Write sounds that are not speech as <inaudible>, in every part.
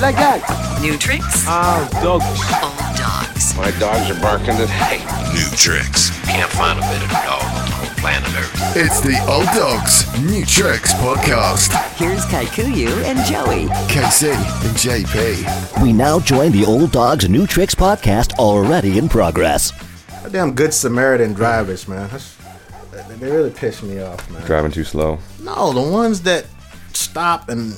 Like that. New tricks, Ah, dogs. old dogs. My dogs are barking today. New tricks. Can't find a better dog on the whole planet Earth. It's the Old Dogs New Tricks podcast. Here's Kaikuyu and Joey. KC and JP. We now join the Old Dogs New Tricks podcast already in progress. Damn good Samaritan drivers, man. That's, they really piss me off, man. Driving too slow. No, the ones that stop and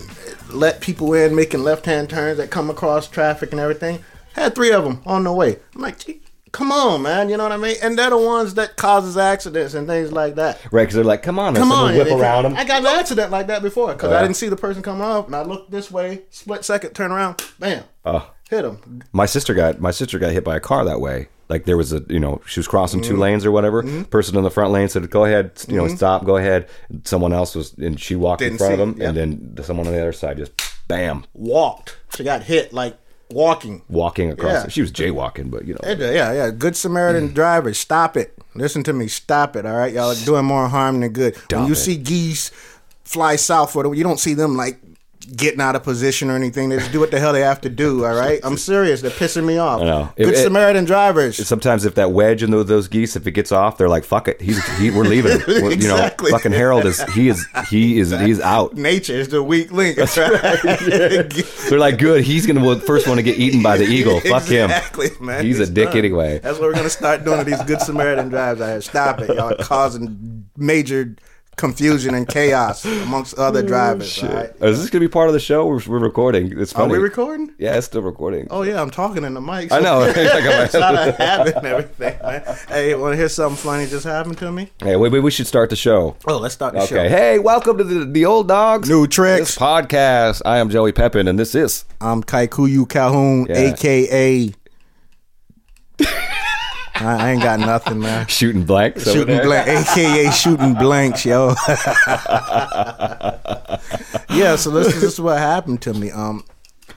let people in making left-hand turns that come across traffic and everything. Had three of them on the way. I'm like, gee, come on, man. You know what I mean? And they're the ones that causes accidents and things like that. Right, because they're like, come on, Come on, whip around them. I got an accident like that before because yeah? I didn't see the person coming up, and I looked this way, split second, turn around, bam, Oh. hit him. My sister got my sister got hit by a car that way. Like there was a you know she was crossing Mm-hmm. two lanes or whatever. Person in the front lane said, "Go ahead, you know, stop, go ahead." Someone else was and she walked in Didn't front of him, yep. and then someone on the other side just bam Walked. She got hit like walking. walking across. Yeah. She was jaywalking, but you know. Yeah, yeah. Good Samaritan Mm. drivers, stop it. Listen to me, stop it. All right, y'all are doing more harm than good. when you it. see geese fly south for you don't see them like getting out of position or anything. They just do what the hell they have to do. <laughs> All right, I'm serious. They're pissing me off. I know. Good If it- Samaritan drivers. Sometimes if that wedge in those, those geese, if it gets off, they're like, "Fuck it, he's he, we're leaving." <laughs> We're- Exactly. You know, fucking Harold is he is he is he's out. Nature is the weak link. Right. <laughs> They're like, "Good, he's gonna be the first one to get eaten by the eagle." Fuck him. Exactly, man. He's a It's dick anyway. That's what we're gonna start doing to these good Samaritan drives out here. Stop it, y'all causing major confusion and chaos amongst other oh, drivers. all right? Is this gonna be part of the show? We're, we're recording. It's Are we recording? Yeah, it's still recording. Oh yeah, I'm talking in the mic. I know. <laughs> <laughs> it's not a habit and everything, man. Hey, want to hear something funny just happened to me? Hey, wait, wait, we should start the show. Oh, let's start the Okay. show. Hey, welcome to the, the Old Dogs New Tricks. This podcast. I am Joey Pepin, and this is I'm Kaikuyu Calhoun, Yeah. aka. I, I ain't got nothing, man. <laughs> Shooting Blanks. Shooting there. blank, aka shooting blanks, yo. <laughs> yeah, so this, this is what happened to me. Um,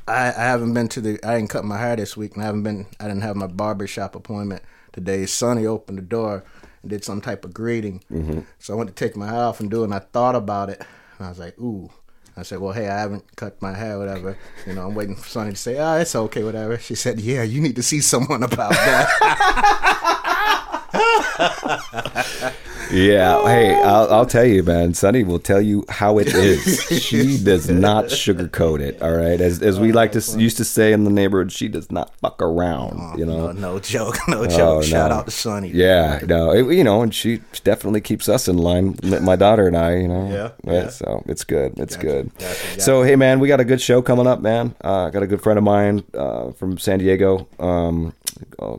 I, I haven't been to the. I didn't cut my hair this week, and I haven't been. I didn't have my barber shop appointment today. Sonny opened the door and did some type of greeting, Mm-hmm. so I went to take my hair off and do it. And I thought about it, and I was like, ooh. I said, "Well, hey, I haven't cut my hair, whatever. You know, I'm waiting for Sonny to say, oh, it's okay, whatever." She said, "Yeah, you need to see someone about that." <laughs> Yeah. Hey, I'll, I'll tell you, man. Sunny will tell you how it is. she <laughs> does not sugarcoat it. All right, as as we like to used to say in the neighborhood, she does not fuck around. You know. no, no joke, no joke. Oh, Shout no. out to Sunny. Yeah, no, it, you know, and she definitely keeps us in line. My daughter and I, you know. Yeah, yeah. So it's good. It's good. gotcha, gotcha. So hey, man, we got a good show coming up, man. Uh, got a good friend of mine uh, from San Diego, um,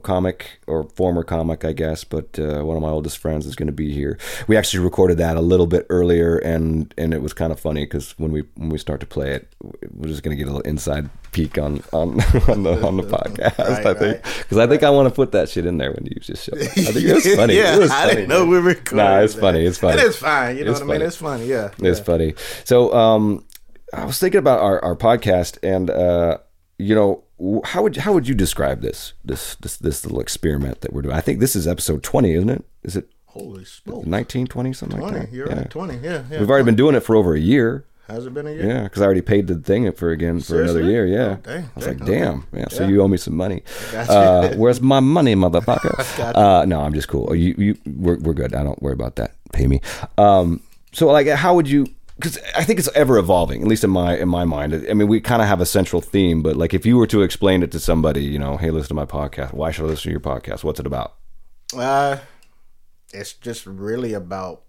comic or former comic, I guess, but uh, one of my oldest friends is going to be here. We actually recorded that a little bit earlier, and and it was kind of funny because when we when we start to play it, we're just going to get a little inside peek on on <laughs> on the on the <laughs> podcast. Right, I think right. because I think I want to put that shit in there when you just show. Up. I think it was <laughs> funny. yeah, it was I didn't know we were recording. Nah, it's that. funny. It's funny. It is fine. You know It's what I mean? It's funny. Yeah. It's yeah. funny. So, um, I was thinking about our, our podcast, and uh, you know, how would how would you describe this this this this little experiment that we're doing? I think this is episode twenty, isn't it? Is it Holy smoke. 19, 20, something like that? You're yeah. right. 20. Yeah. yeah. We've already been doing it for over a year. Has it been a year? Yeah, because I already paid the thing for again for another year. Yeah, Oh, dang, I was dang, like, okay. damn. Yeah, so Yeah. you owe me some money. Gotcha. Uh, where's my money, motherfucker? <laughs> uh, no, I'm just cool. You, you, we're, we're good. I don't worry about that. Pay me. Um, so like, how would you? Because I think it's ever evolving, at least in my in my mind. I mean, we kind of have a central theme, but like, if you were to explain it to somebody, you know, hey, listen to my podcast. Why should I listen to your podcast? What's it about? Uh, it's just really about.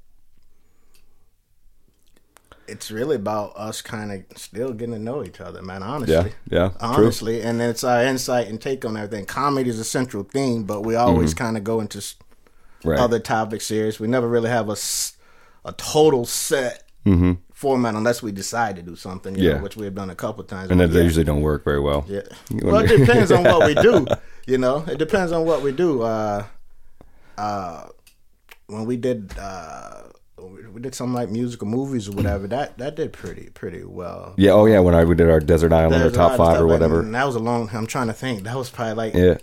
It's really about us kind of still getting to know each other, man. Honestly, Yeah, yeah, true. honestly, and it's our insight and take on everything. Comedy is a central theme, but we always kind of go into Mm-hmm. Right. other topics serious. We never really have a a total set format unless we decide to do something, Mm-hmm. Yeah. know, which we have done a couple times. and that they usually don't work very well. Yeah. Well, it <laughs> depends on what we do. You know, it depends on what we do. Uh, uh, when we did, uh, we did some like musical movies or whatever. <clears throat> That that did pretty pretty well. Yeah. Oh yeah. When I we did our desert island or top five or whatever. And that was a long. I'm trying to think. That was probably like Yeah.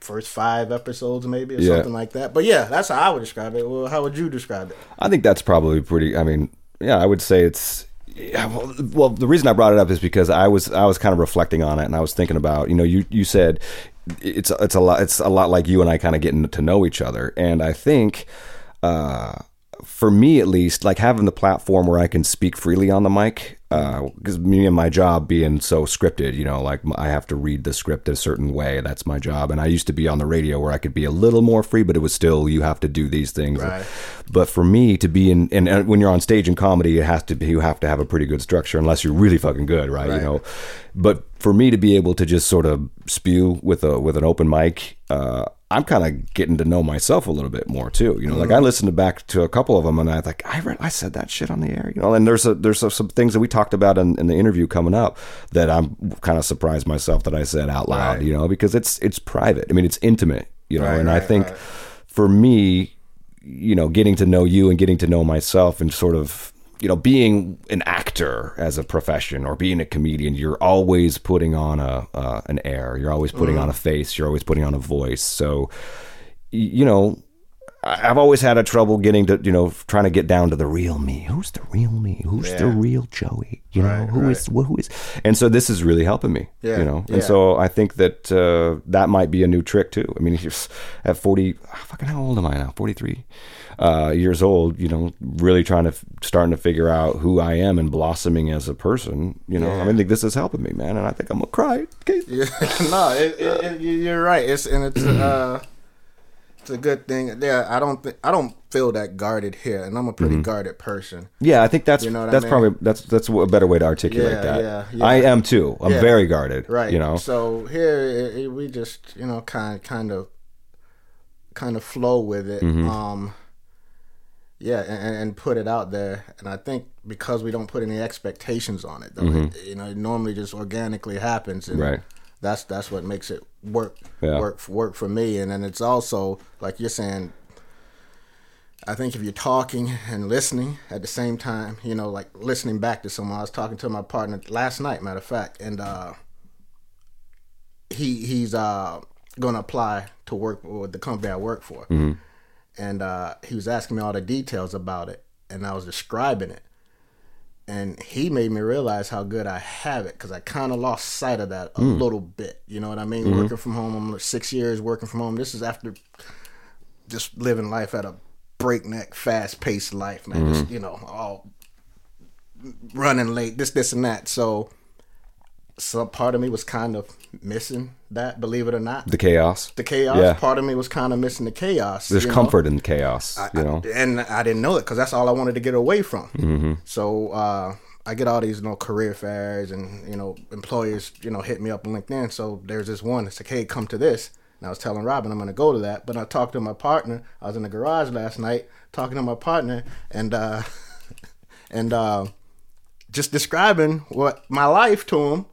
first five episodes, maybe or Yeah. something like that. But yeah, that's how I would describe it. Well, how would you describe it? I think that's probably pretty. I mean, yeah, I would say it's Yeah, well, well, the reason I brought it up is because I was I was kind of reflecting on it, and I was thinking about you know you you said it's it's a lot it's a lot like you and I kind of getting to know each other, and I think uh, for me at least, like having the platform where I can speak freely on the mic, because me and my job being so scripted, you know, like I have to read the script a certain way. That's my job, and I used to be on the radio where I could be a little more free, but it was still you have to do these things. Right. But for me to be in, and, and when you're on stage in comedy, it has to be you have to have a pretty good structure, unless you're really fucking good, right? You know. But for me to be able to just sort of spew with a with an open mic, uh, I'm kind of getting to know myself a little bit more too. You know, like I listened back to a couple of them, and I like I read, I said that shit on the air. You know, and there's a, there's some things that we talked about in, in the interview coming up that I'm kind of surprised myself that I said out loud. Right. You know, because it's it's private. I mean, it's intimate. You know, Right, and I think right. for me, you know, getting to know you and getting to know myself and sort of, you know, being an actor as a profession or being a comedian, you're always putting on a uh, an air. You're always putting Mm-hmm. on a face. You're always putting on a voice. So, you know, I've always had a trouble getting to, you know, trying to get down to the real me. Who's the real me? Who's the real Joey? You know, Right, who is who is? And so this is really helping me. Yeah, You know, yeah. and so I think that uh, that might be a new trick too. I mean, <laughs> at 40, fucking how old am I now? 43 uh, years old, you know, really trying to, f- starting to figure out who I am and blossoming as a person, you know, I mean, think this is helping me, man. And I think I'm to cry. Okay. Yeah, <laughs> no, it, it, it, you- you're right. It's and it's <clears throat> uh, it's a good thing. Yeah, I don't think I don't feel that guarded here, and I'm a pretty guarded person. Yeah, I think that's You know what I that's mean? probably that's that's a better way to articulate Yeah, that. yeah, yeah. I am too. I'm Yeah. very guarded. Right. You know. So here it, it- we just you know kind kind of kind of flow with it. Mm-hmm. Um. Yeah, and, and put it out there, and I think because we don't put any expectations on it, though, it, you know, it normally just organically happens, and Mm-hmm. Right. That's that's what makes it work Yeah. work work for me. And then it's also like you're saying. I think if you're talking and listening at the same time, you know, like listening back to someone. I was talking to my partner last night, matter of fact, and uh, he he's uh, going to apply to work with the company I work for, and uh, he was asking me all the details about it, and I was describing it, and he made me realize how good I have it because I kind of lost sight of that a hmm. little bit. You know what I mean? Mm-hmm. Working from home, I'm like six years working from home. This is after just living life at a breakneck, fast paced life, man. Just, mm-hmm. you know, all running late, this, this, and that. So, some part of me was kind of missing that, believe it or not. the chaos. The chaos. Yeah. Part of me was kind of missing the chaos. There's you know? comfort in the chaos. you know. and I didn't know it because that's all I wanted to get away from. Mm-hmm. So uh, I get all these, you know, career fairs and you know, employers, you know, hit me up on LinkedIn. So there's this one It's like, hey, come to this. And I was telling Robin I'm going to go to that, but I talked to my partner. I was in the garage last night talking to my partner, and uh, <laughs> and uh, just describing what my life to him.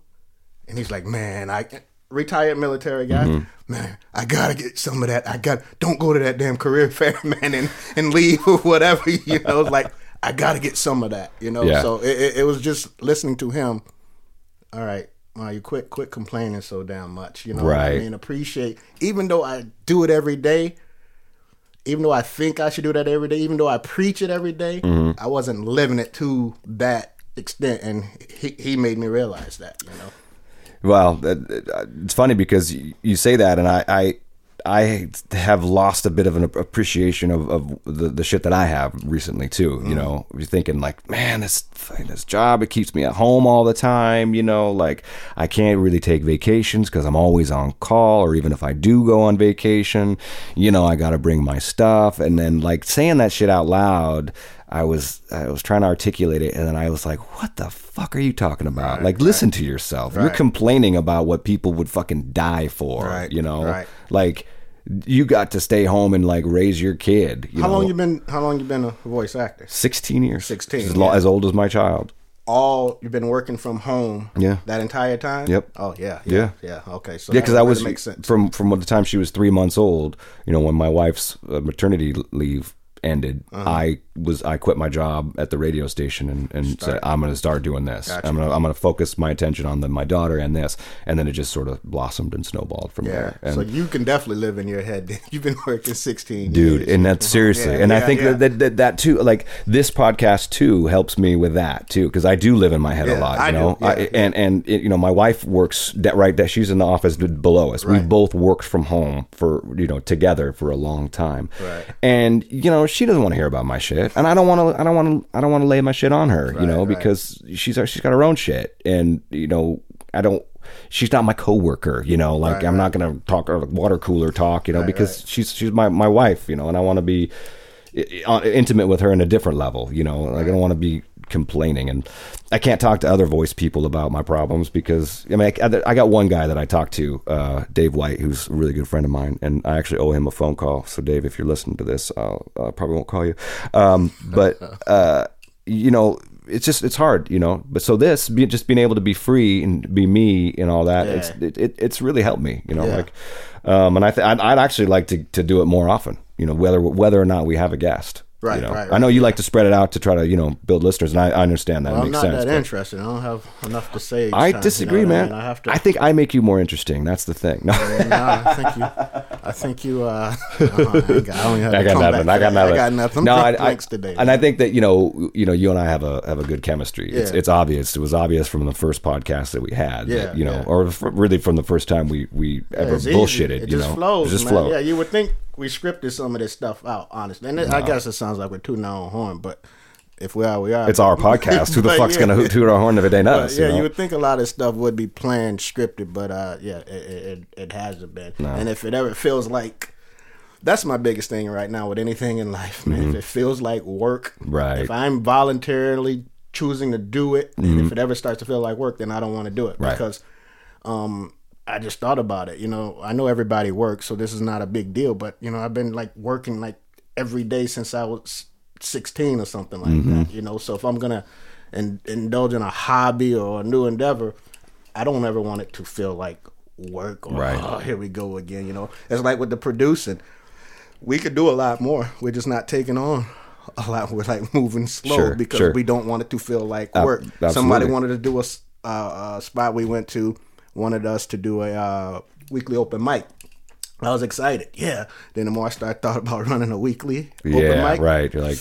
And he's like, man, I retired military guy. Mm-hmm. Man, I gotta get some of that. I got don't go to that damn career <laughs> fair, man, and and leave or whatever. <laughs> You know, like I gotta get some of that. You know, Yeah. so it, it, was just listening to him. All right, well, you quit quit complaining so damn much. You know, what I Right. mean, appreciate even though I do it every day. Even though I think I should do that every day, even though I preach it every day, Mm-hmm. I wasn't living it to that extent, and he he made me realize that. You know. Well, that- that- it's funny because you, say that, and I, I, I have lost a bit of an appreciation of, of the, the shit that I have recently too. You mm. know, you're thinking like, man, this this job it keeps me at home all the time. You know, like I can't really take vacations because I'm always on call, or even if I do go on vacation, you know, I got to bring my stuff, and then like saying that shit out loud. I was I was trying to articulate it, and then I was like, "What the fuck are you talking about? like, listen to yourself. You're complaining about what people would fucking die for. Right, You know, right. like you got to stay home and like raise your kid. You How know? long you been? How long you been a voice actor? Sixteen years. 16, As, lo- yeah. as old as my child. All you've been working from home. Yeah. That entire time. Yep. Oh yeah. Yeah. Yeah. Yeah. Okay. So Yeah, because I was from from the time she was three months old. You know, when my wife's uh, maternity leave ended, Uh-huh. I was I quit my job at the radio station and, and said I'm going to start doing this. I'm going to I'm going to focus my attention on the, my daughter and this, and then it just sort of blossomed and snowballed from Yeah. there. And so you can definitely live in your head. <laughs> You've been working 16 dude years. and that's seriously Yeah, and i think yeah. That, that that too like this podcast too helps me with that too because i do live in my head a lot I you do, know yeah, I, yeah. and and it, you know my wife works that right that she's in the office below us we both worked from home for you know together for a long time Right. and you know she doesn't want to hear about my shit and i don't want to i don't want to i don't want to lay my shit on her you know right. because she's she's got her own shit and you know i don't she's not my coworker you know like Right, i'm right. not gonna talk or water cooler talk you know because she's she's my my wife you know and i want to be intimate with her in a different level you know like i don't want to be complaining. And i can't talk to other voice people about my problems because i mean i, I got one guy that i talked to uh, dave white who's a really good friend of mine. And i actually owe him a phone call. So dave if you're listening to this i'll uh, probably won't call you. Um, <laughs> but uh, you know it's just it's hard you know. But so this be, just being able to be free and be me and all that it's it, it, it's really helped me you know Yeah. like um, and I th- I'd, I'd actually like to, to do it more often you know whether whether or not we have a guest Right, you know? right, I know right, you like to spread it out to try to you know build listeners and I, I understand that Well, it I'm not sense that interested. I don't have enough to say. I time, you know disagree I man mean? I have to. I think I make you more interesting that's the thing no. no, I think you. I think you. Uh, <laughs> uh, I, got, I don't even have I got nothing. I got nothing. I got nothing. No, I, I, today. and I think that you know, you know, you and I have a have a good chemistry. It's Yeah. it's obvious. It was obvious from the first podcast that we had. Yeah, that, you know, yeah. or f- really from the first time we we ever it's easy. bullshitted. It you just know, flows. It just man. flows. Yeah, you would think we scripted some of this stuff out, honestly. And it, I guess it sounds like we're tooting our own horn, but if we are, we are. It's our podcast. Who the <laughs> fuck's yeah. gonna toot our horn if it ain't But, us? yeah, you, know? you would think a lot of stuff would be planned, scripted, but uh, yeah, it, it, it, hasn't been. And if it ever feels like, that's my biggest thing right now with anything in life, man. If it feels like work, Mm-hmm. Right. If I'm voluntarily choosing to do it, and if it ever starts to feel like work, then I don't want to do it Mm-hmm. Right. because um, I just thought about it. You know, I know everybody works, so this is not a big deal. But you know, I've been like working like every day since I was sixteen or something like Mm-hmm. that. You know, so if I'm gonna in, indulge in a hobby or a new endeavor, I don't ever want it to feel like work or Right. oh, here we go again. You know, it's like with the producing, we could do a lot more. We're just not taking on. A lot, we're like moving slow Sure, because sure. we don't want it to feel like work. Somebody wanted to do a, uh, a spot we went to, wanted us to do a uh, weekly open mic. I was excited, yeah. Then the more I started thought about <laughs> running a weekly open yeah, mic, right. You're like,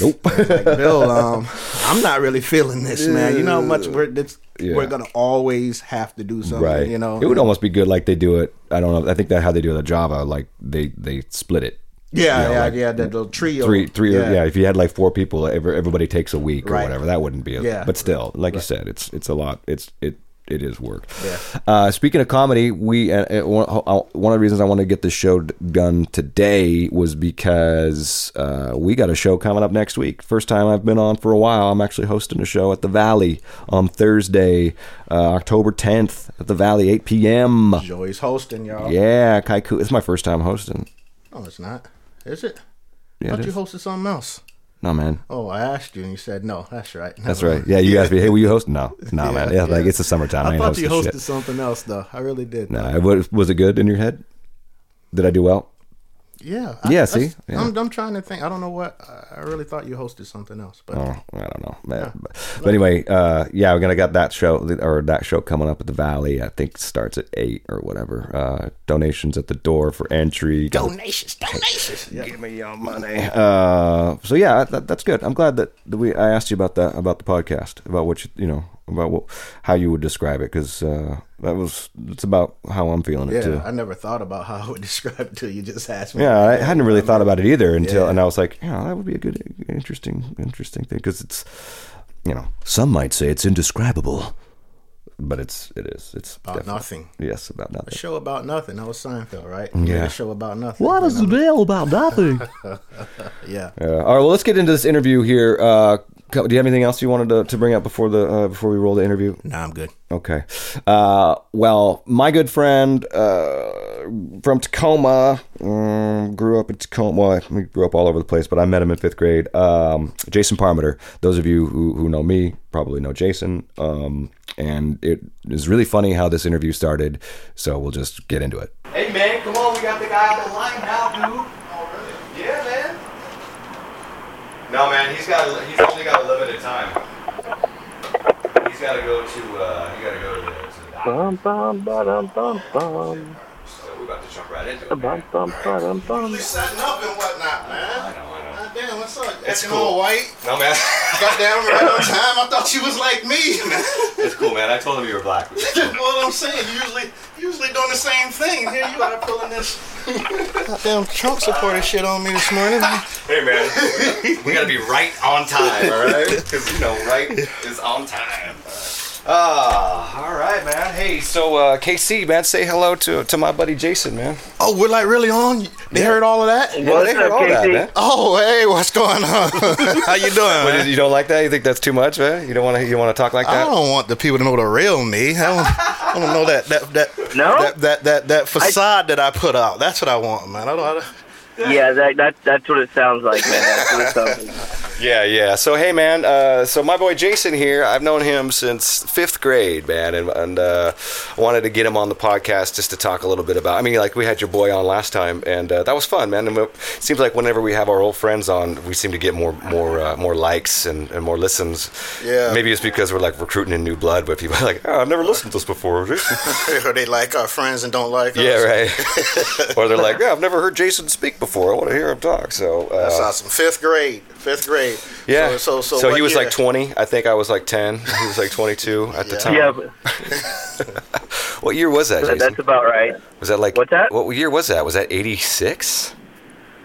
nope. like <laughs> Bill, um, I'm not really feeling this, man. You know how much we're Yeah. we're gonna always have to do something, right. You know, it would almost be good like they do it. I don't know. I think that how they do it at Java, like they they split it. yeah, you know, yeah, like yeah. The, the trio, three three yeah. yeah if you had like four people every, everybody takes a week or Right. whatever that wouldn't be a, Yeah. but still like you said it's it's a lot it's it it is work Yeah. uh, speaking of comedy we uh, uh, one uh, of the reasons i wanted to get this show done today was because uh, we got a show coming up next week first time i've been on for a while i'm actually hosting a show at the valley on thursday uh, october 10th at the valley 8 p.m Joey's hosting, y'all. yeah kaiku it's my first time hosting No, it's not. Is it? Yeah, thought it you hosted something else. No man Oh, I asked you and you said no. That's right. That's right. Yeah, you asked me, hey, will you host? No, <laughs> no, man. Yeah, like it's the summertime. I, I thought you hosted shit. something else though. I really did. No, was, was it good in your head? Did I do well? Yeah. Yeah, I, see? Yeah. I'm, I'm trying to think. I don't know what. I really thought you hosted something else, but Oh, I don't know. Man. But, but anyway, uh, yeah, we're gonna got that show or that show coming up at the Valley. I think starts at eight or whatever. Uh, donations at the door for entry. Gotta donations, donations. <laughs> Yeah. Give me your money. Uh, so yeah, that, that's good. I'm glad that, that we. I asked you about that about the podcast about what you you know about what, how you would describe it because uh, that was it's about how I'm feeling it Yeah, too. I never thought about how I would <laughs> describe it till you just asked me. Yeah, I hadn't really thought about it either until, Yeah. and I was like, yeah, that would be a good, interesting, interesting thing because it's, you know, some might say it's indescribable, but it's, it is, it's About nothing. Yes, about nothing. A show about nothing. That was Seinfeld, right? Yeah. A show about nothing. What is you the deal about nothing? <laughs> Yeah. Uh, all right, well, let's get into this interview here. Uh, co- do you have anything else you wanted to, to bring up before the uh, before we roll the interview? Nah, I'm good. Okay. Uh, well, my good friend uh, from Tacoma um, grew up in Tacoma. Well, we grew up all over the place, but I met him in fifth grade. Um, Jason Parmenter. Those of you who, who know me probably know Jason. Um, and it is really funny how this interview started. So we'll just get into it. Hey man, come on, we got the guy on the line now, dude. Oh really? Yeah, man. No, man, he's got. He's only got a limited time. He's got to go to. Uh, he got to go to the. To. Bum, bum, ba-dum, bum, bum. So we're about to jump right into it. Bum, Man. bum, ba-dum, bum. setting up and whatnot, man. I know. What's up? It's Acting cool. all white. No, man. Goddamn, right on time. I thought you was like me. <laughs> it's cool, man. I told him you were black. <laughs> what I'm saying, usually, usually doing the same thing. Here you are pulling this goddamn Trump supporter shit on me this morning. Hey, man. we got to be right on time, all right? Because, you know, right is on time. Ah, all right, man. Hey, so uh, KC, man, say hello to to my buddy Jason, man. Oh, we're like really on. They heard all of that. What's they heard up, all that, man. Oh, hey, what's going on? <laughs> How you doing? What, you don't like that? You think that's too much, man? You don't want to? You want to talk like that? I don't want the people to know the real me. I don't, I don't know that that that No? that, that that that facade that I put out. That's what I want, man. I don't. I, Yeah, that, that that's what it sounds like, man. That's what it sounds like. Yeah, yeah. So hey, man. Uh, so my boy Jason here. I've known him since fifth grade, man, and, and uh, I wanted to get him on the podcast just to talk a little bit about. I mean, like we had your boy on last time, and uh, that was fun, man. And it seems like whenever we have our old friends on, we seem to get more more uh, more likes and, and more listens. Yeah. Maybe it's because we're like recruiting in new blood, but people are <laughs> like, oh, I've never listened to this before. <laughs> or they like our friends and don't like us. yeah, right. <laughs> or they're like, yeah, I've never heard Jason speak before. I want to hear him talk. So uh, That's awesome. Fifth grade. Fifth grade. Yeah. So so so, he was year? like 20. I think I was like 10. He was like 22 at the time. Yeah, <laughs> What year was that, Jason? that's about right. was that like What's that? What year was that? Was that 86?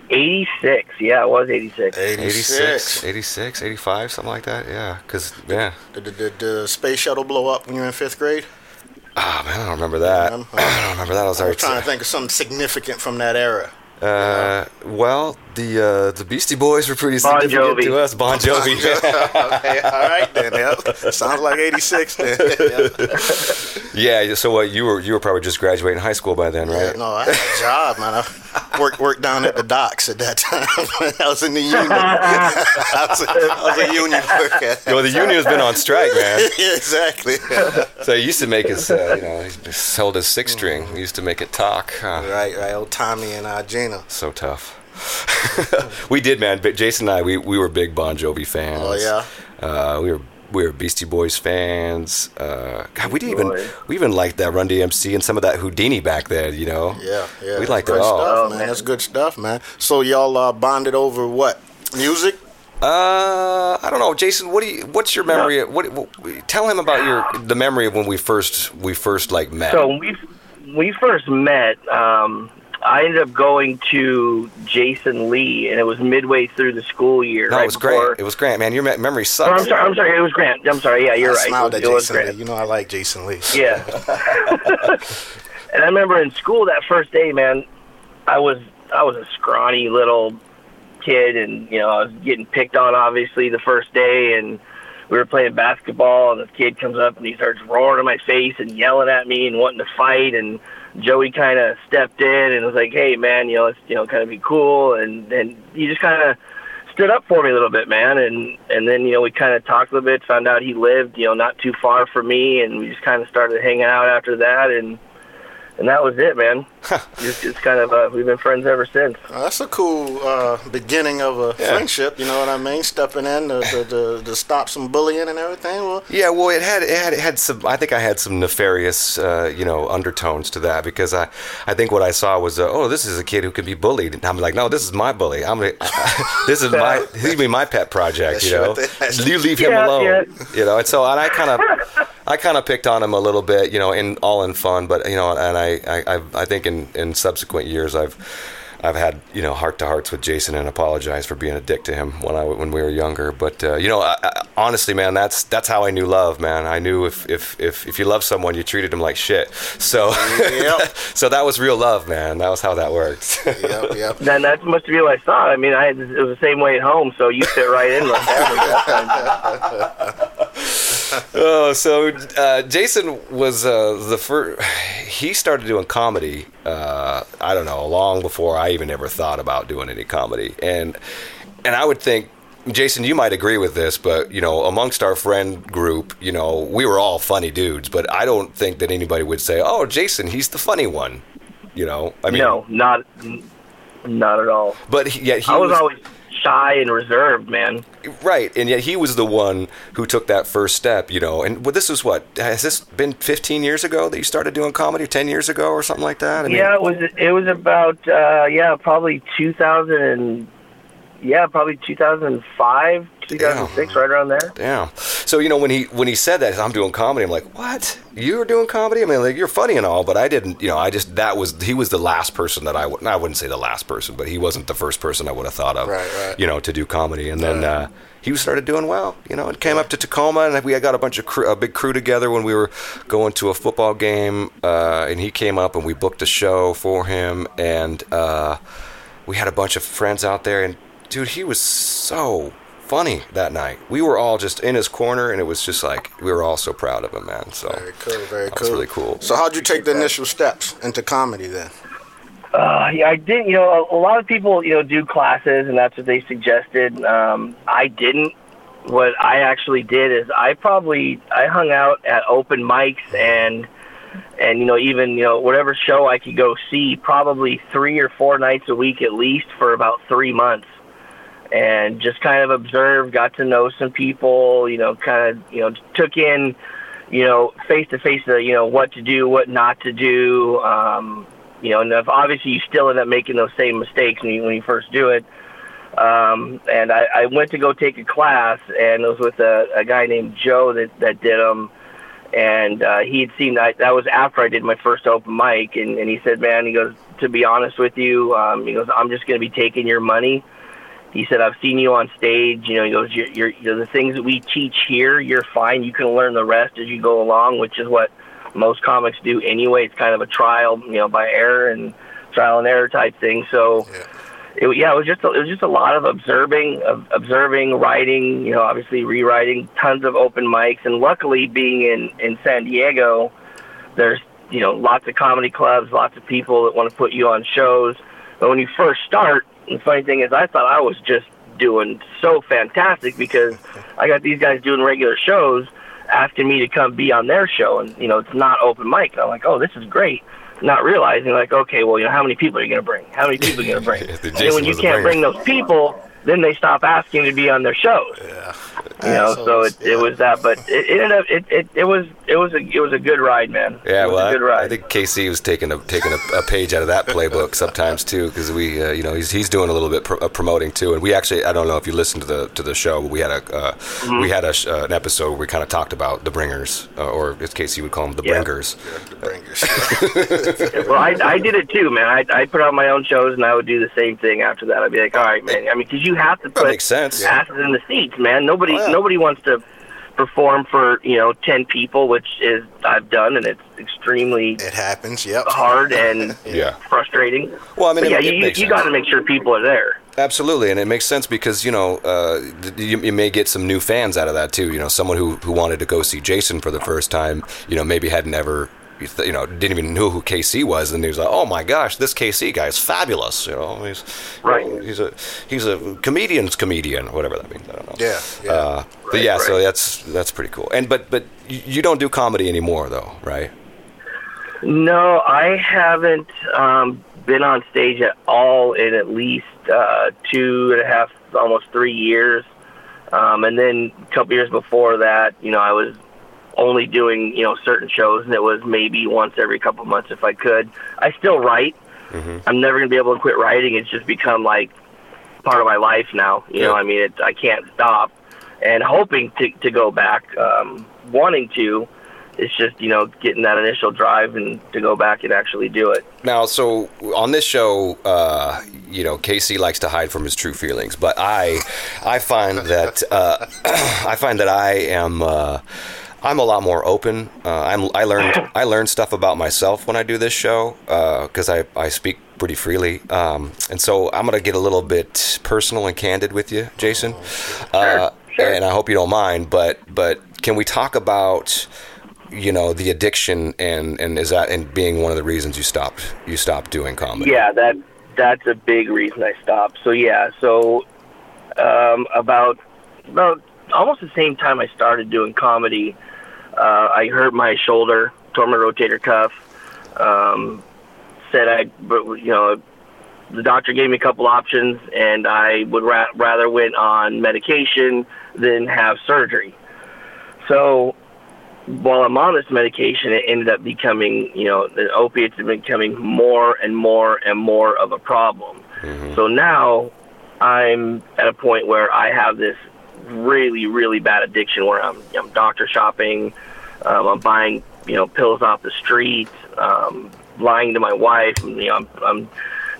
86. Yeah, it was 86. 86, 86, 85, something like that. Yeah, cuz yeah. Did, did, did the space shuttle blow up when you were in fifth grade? Ah, man, I don't remember that. Um, I don't remember that. I was I already was trying to think of something significant from that era. Uh, well, the uh, the Beastie Boys were pretty Bon significant Jovi. to us. Bon Jovi. <laughs> okay, all right then. Yep. Sounds like '86 then. yeah. <laughs> yeah. So what? You were you were probably just graduating high school by then, right? No, I had a job, man. I worked worked down at the docks at that time. <laughs> I was in the union. <laughs> I was a, I was a union worker. Yo, the union's been on strike, man. <laughs> Exactly. So he used to make his, uh, you know, he held his six string. He used to make it talk. Right, right. Old Tommy and uh, Gina. So tough. we did, man. But Jason and I, we, we were big Bon Jovi fans. Oh, yeah? Uh, we were we were Beastie Boys fans. Uh, God, we didn't even we even liked that Run DMC and some of that Whodini back then. You know. Yeah, yeah. We liked it Good all. Stuff, Oh, man. man. That's good stuff, man. So y'all uh, bonded over what? Music? Uh, I don't know, Jason. What do you? What's your memory? Of, what, what? Tell him about your the memory of when we first we first like met. So we we first met. Um, I ended up going to Jason Lee, and it was midway through the school year. no, right it was before- great. It was great, man. Your me- memory Oh, sucks. I'm sorry. I'm sorry. It was Grant. I'm sorry. Yeah, you're I right. smiled it at was, it Jason Lee. You know I like Jason Lee. Yeah. <laughs> and I remember in school that first day, man, I was I was a scrawny little kid, and you know I was getting picked on obviously the first day, and we were playing basketball, and this kid comes up and he starts roaring in my face and yelling at me and wanting to fight, and Joey kind of stepped in and was like, "Hey, man, you know, let's you know kind of be cool," and and he just kind of stood up for me a little bit, man, and and then you know we kind of talked a little bit, found out he lived you know not too far from me, and we just kind of started hanging out after that, and and that was it, man. <laughs> just it's kind of uh, we've been friends ever since. Uh, that's a cool uh, beginning of a Yeah. friendship. You know what I mean? Stepping in to, to, to, to stop some bullying and everything. Well, Yeah, well, it had it had it had some. I think I had some nefarious, uh, you know, undertones to that because I, I think what I saw was, uh, oh, this is a kid who can be bullied. And I'm like, no, this is my bully. I'm, like, <laughs> this is my, he's be my pet project. You know, you leave him Yeah, alone. yeah. You know, and so and I kind of, I kind of picked on him a little bit, you know, in all in fun, but you know, and I, I, I, I think in in subsequent years, I've. I've had you know heart to hearts with Jason and apologized for being a dick to him when I when we were younger. But uh, you know, I, I, honestly, man, that's that's how I knew love, man. I knew if if if, if you love someone, you treated them like shit. So Yep. <laughs> so that was real love, man. That was how that worked. <laughs> yep, yep. Then that must be what I thought. I mean, I it was the same way at home, so you fit right in like that. <laughs> oh, so uh, Jason was uh, the first. He started doing comedy. Uh, I don't know, long before I even ever thought about doing any comedy, and and I would think. Jason, you might agree with this, but you know, amongst our friend group, you know, we were all funny dudes. But I don't think that anybody would say, "Oh, Jason, he's the funny one." You know, I mean, no, not not at all. But he, yet he I was, always shy and reserved, man. Right, and yet he was the one who took that first step, you know. And well, this was what has this been 15 years ago that you started doing comedy, 10 years ago or something like that? I mean, yeah, it was it was about uh, yeah probably 2000 and yeah probably 2005 2006 right around there. Damn. So you know when he when he said that I'm doing comedy, I'm like, what? You were doing comedy? I mean, like you're funny and all, but I didn't. You know, I just that was he was the last person that I would. I wouldn't say the last person, but he wasn't the first person I would have thought of. Right, right. You know, to do comedy, and then. Uh, he started doing well, you know, and came up to Tacoma, and we got a bunch of crew, a big crew together when we were going to a football game, uh, and he came up and we booked a show for him, and uh, we had a bunch of friends out there, and dude, he was so funny that night. We were all just in his corner, and it was just like we were all so proud of him, man. So Very cool, very that cool. was really cool. So how'd you take the initial steps into comedy then? Uh, yeah, I didn't. You know, a, a lot of people, you know, do classes, and that's what they suggested. Um, I didn't. What I actually did is I probably I hung out at open mics and and you know even you know whatever show I could go see probably three or four nights a week at least for about three months, and just kind of observed, got to know some people. You know, kind of you know took in you know face to face the you know what to do, what not to do. Um, you know, and if obviously you still end up making those same mistakes when you, when you first do it. Um, and I, I went to go take a class, and it was with a, a guy named Joe that that did them. And uh, he had seen that that was after I did my first open mic, and, and he said, "Man, he goes to be honest with you, um, he goes, I'm just going to be taking your money." He said, "I've seen you on stage. You know, he goes, you're, you're, you're the things that we teach here. You're fine. You can learn the rest as you go along, which is what most comics do anyway. It's kind of a trial, you know, by error and trial and error type thing. So, it, yeah, it was just a, it was just a lot of observing, of observing, writing. You know, obviously rewriting, tons of open mics, and luckily being in in San Diego, there's you know lots of comedy clubs, lots of people that want to put you on shows. But when you first start, the funny thing is, I thought I was just doing so fantastic because I got these guys doing regular shows asking me to come be on their show, and you know it's not open mic. And I'm like, oh, this is great. Not realizing like, okay, well, you know, how many people are you going to bring? How many people are you going <laughs> to bring? And when you can't bring those people, then they stop asking to be on their shows. Yeah. You know, so it, it was that, but it, it ended up it, it, it was it was a it was a good ride, man. Yeah, it was well, a good I, ride. I think KC was taking a taking a, a page out of that playbook sometimes too, because we, uh, you know, he's he's doing a little bit pro- of promoting too, and we actually, I don't know if you listened to the to the show, but we had a uh, Mm-hmm. we had a, uh, an episode where we kind of talked about the bringers, uh, or as KC would call them, the Yeah. bringers. The bringers. <laughs> well, I, I did it too, man. I I put out my own shows, and I would do the same thing after that. I'd be like, all right, man. I mean, because you have to That put makes sense. asses in the seats, man. Nobody Oh, yeah. nobody wants to perform for you know ten people, which is I've done, and it's extremely it happens. Yep. hard and <laughs> Yeah. frustrating. Well, I mean, it- yeah, it you you got to make sure people are there. Absolutely, and it makes sense because you know uh, you, you may get some new fans out of that too. You know, someone who who wanted to go see Jason for the first time, you know, maybe hadn't ever. You know, didn't even know who KC was, and he was like, "Oh my gosh, this KC guy is fabulous!" You know, he's Right. He's a he's a comedian's comedian, whatever that means. I don't know. Yeah, yeah. Uh, but Right, yeah, so that's that's pretty cool. And but but you you don't do comedy anymore, though, right? No, I haven't um, been on stage at all in at least uh, two and a half, almost three years. Um, and then a couple years before that, you know, I was only doing you know certain shows, and it was maybe once every couple months if I could. I still write. I'm never gonna be able to quit writing. It's just become like part of my life now. You know, I mean, it, I can't stop. And hoping to to go back, um, wanting to. It's just you know getting that initial drive and to go back and actually do it. Now, so on this show, uh, you know, KC likes to hide from his true feelings, but I, I find that uh, <clears throat> I find that I am. Uh, I'm a lot more open. Uh, I'm, I learned <laughs> I learned stuff about myself when I do this show because I, I speak pretty freely, um, and so I'm gonna get a little bit personal and candid with you, Jason. Uh, sure. And I hope you don't mind, but but can we talk about you know the addiction and and is that and being one of the reasons you stopped you stopped doing comedy Yeah, that that's a big reason I stopped. So yeah, so um, about about almost the same time I started doing comedy, uh, I hurt my shoulder, tore my rotator cuff. Um, said I, but you know, the doctor gave me a couple options, and I would ra- rather went on medication than have surgery. So while I'm on this medication, it ended up becoming, you know, the opiates have been becoming more and more and more of a problem. So now I'm at a point where I have this really, really bad addiction where I'm, I'm doctor shopping, um, I'm buying, you know, pills off the street, um, lying to my wife. and, You know, I'm, I'm